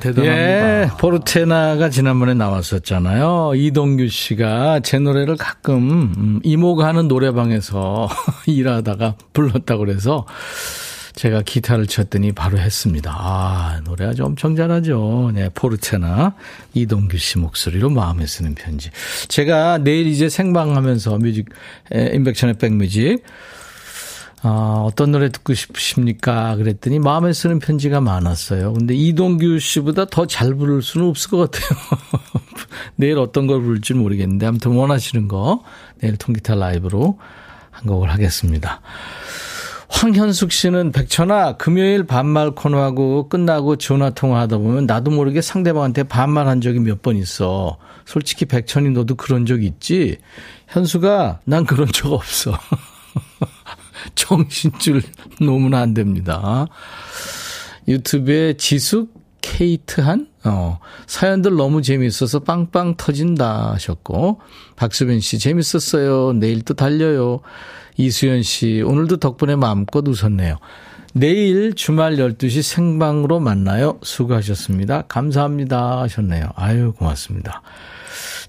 대단합니다. 예, 포르테나가 지난번에 나왔었잖아요. 이동규 씨가 제 노래를 가끔 음, 이모가 하는 노래방에서 [laughs] 일하다가 불렀다고 그래서 제가 기타를 쳤더니 바로 했습니다. 아, 노래 아주 엄청 잘하죠. 네, 포르테나 이동규 씨 목소리로 마음에 쓰는 편지. 제가 내일 이제 생방하면서 뮤직 인백션의 백뮤직 아, 어떤 노래 듣고 싶으십니까? 그랬더니 마음에 쓰는 편지가 많았어요. 근데 이동규 씨보다 더 잘 부를 수는 없을 것 같아요. [laughs] 내일 어떤 걸 부를지 모르겠는데 아무튼 원하시는 거 내일 통기타 라이브로 한 곡을 하겠습니다. 황현숙 씨는 백천아 금요일 반말 코너하고 끝나고 전화 통화하다 보면 나도 모르게 상대방한테 반말한 적이 몇 번 있어. 솔직히 백천이 너도 그런 적 있지? 현수가 난 그런 적 없어. [laughs] 정신줄 놓으면 안 됩니다. 유튜브에 지숙 케이트한 어, 사연들 너무 재미있어서 빵빵 터진다 하셨고 박수빈 씨 재밌었어요. 내일 또 달려요. 이수연 씨 오늘도 덕분에 마음껏 웃었네요. 내일 주말 12시 생방으로 만나요. 수고하셨습니다. 감사합니다 하셨네요. 아유 고맙습니다.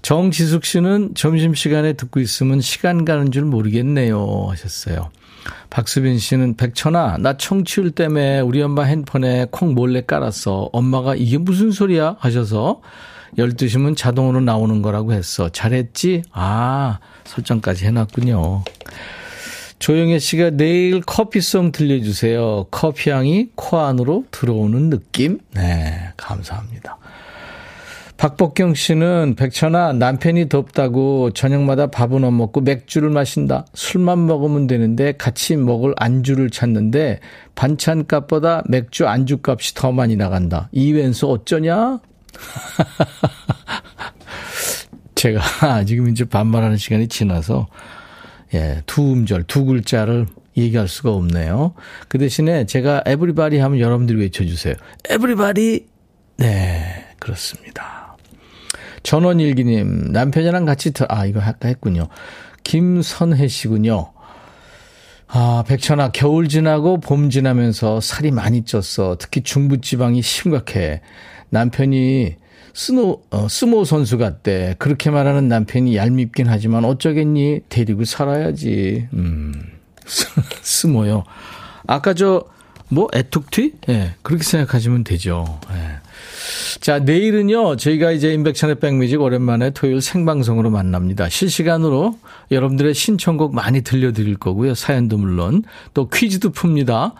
정지숙 씨는 점심시간에 듣고 있으면 시간 가는 줄 모르겠네요 하셨어요. 박수빈 씨는 백천아, 나 청취율 때문에 우리 엄마 핸폰에 콩 몰래 깔았어. 엄마가 이게 무슨 소리야? 하셔서 12시면 자동으로 나오는 거라고 했어. 잘했지? 아, 설정까지 해놨군요. 조영애 씨가 내일 커피송 들려주세요. 커피향이 코 안으로 들어오는 느낌? 네, 감사합니다. 박복경 씨는 백천아 남편이 덥다고 저녁마다 밥은 안 먹고 맥주를 마신다. 술만 먹으면 되는데 같이 먹을 안주를 찾는데 반찬값보다 맥주 안주값이 더 많이 나간다. 이 웬수 어쩌냐? [laughs] 제가 지금 이제 반말하는 시간이 지나서 예, 두 음절, 두 글자를 얘기할 수가 없네요. 그 대신에 제가 everybody 하면 여러분들이 외쳐주세요. Everybody! 네, 그렇습니다. 전원일기님, 남편이랑 같이, 더, 아, 이거 아까 했군요. 김선혜 씨군요. 아, 백천아, 겨울 지나고 봄 지나면서 살이 많이 쪘어. 특히 중부지방이 심각해. 남편이 스노, 어, 스모 선수 같대. 그렇게 말하는 남편이 얄밉긴 하지만 어쩌겠니? 데리고 살아야지. 음, [laughs] 스모요. 아까 저, 뭐, 애툭튀? 예, 네, 그렇게 생각하시면 되죠. 예. 네. 자, 내일은요, 저희가 이제 임백천의 백뮤직 오랜만에 토요일 생방송으로 만납니다. 실시간으로 여러분들의 신청곡 많이 들려드릴 거고요. 사연도 물론. 또 퀴즈도 풉니다.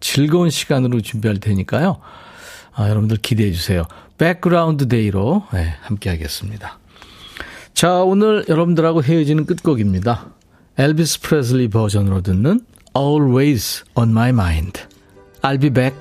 즐거운 시간으로 준비할 테니까요. 아, 여러분들 기대해 주세요. 백그라운드 day로 네, 함께 하겠습니다. 자, 오늘 여러분들하고 헤어지는 끝곡입니다. 엘비스 프레슬리 버전으로 듣는 Always on my mind. I'll be back.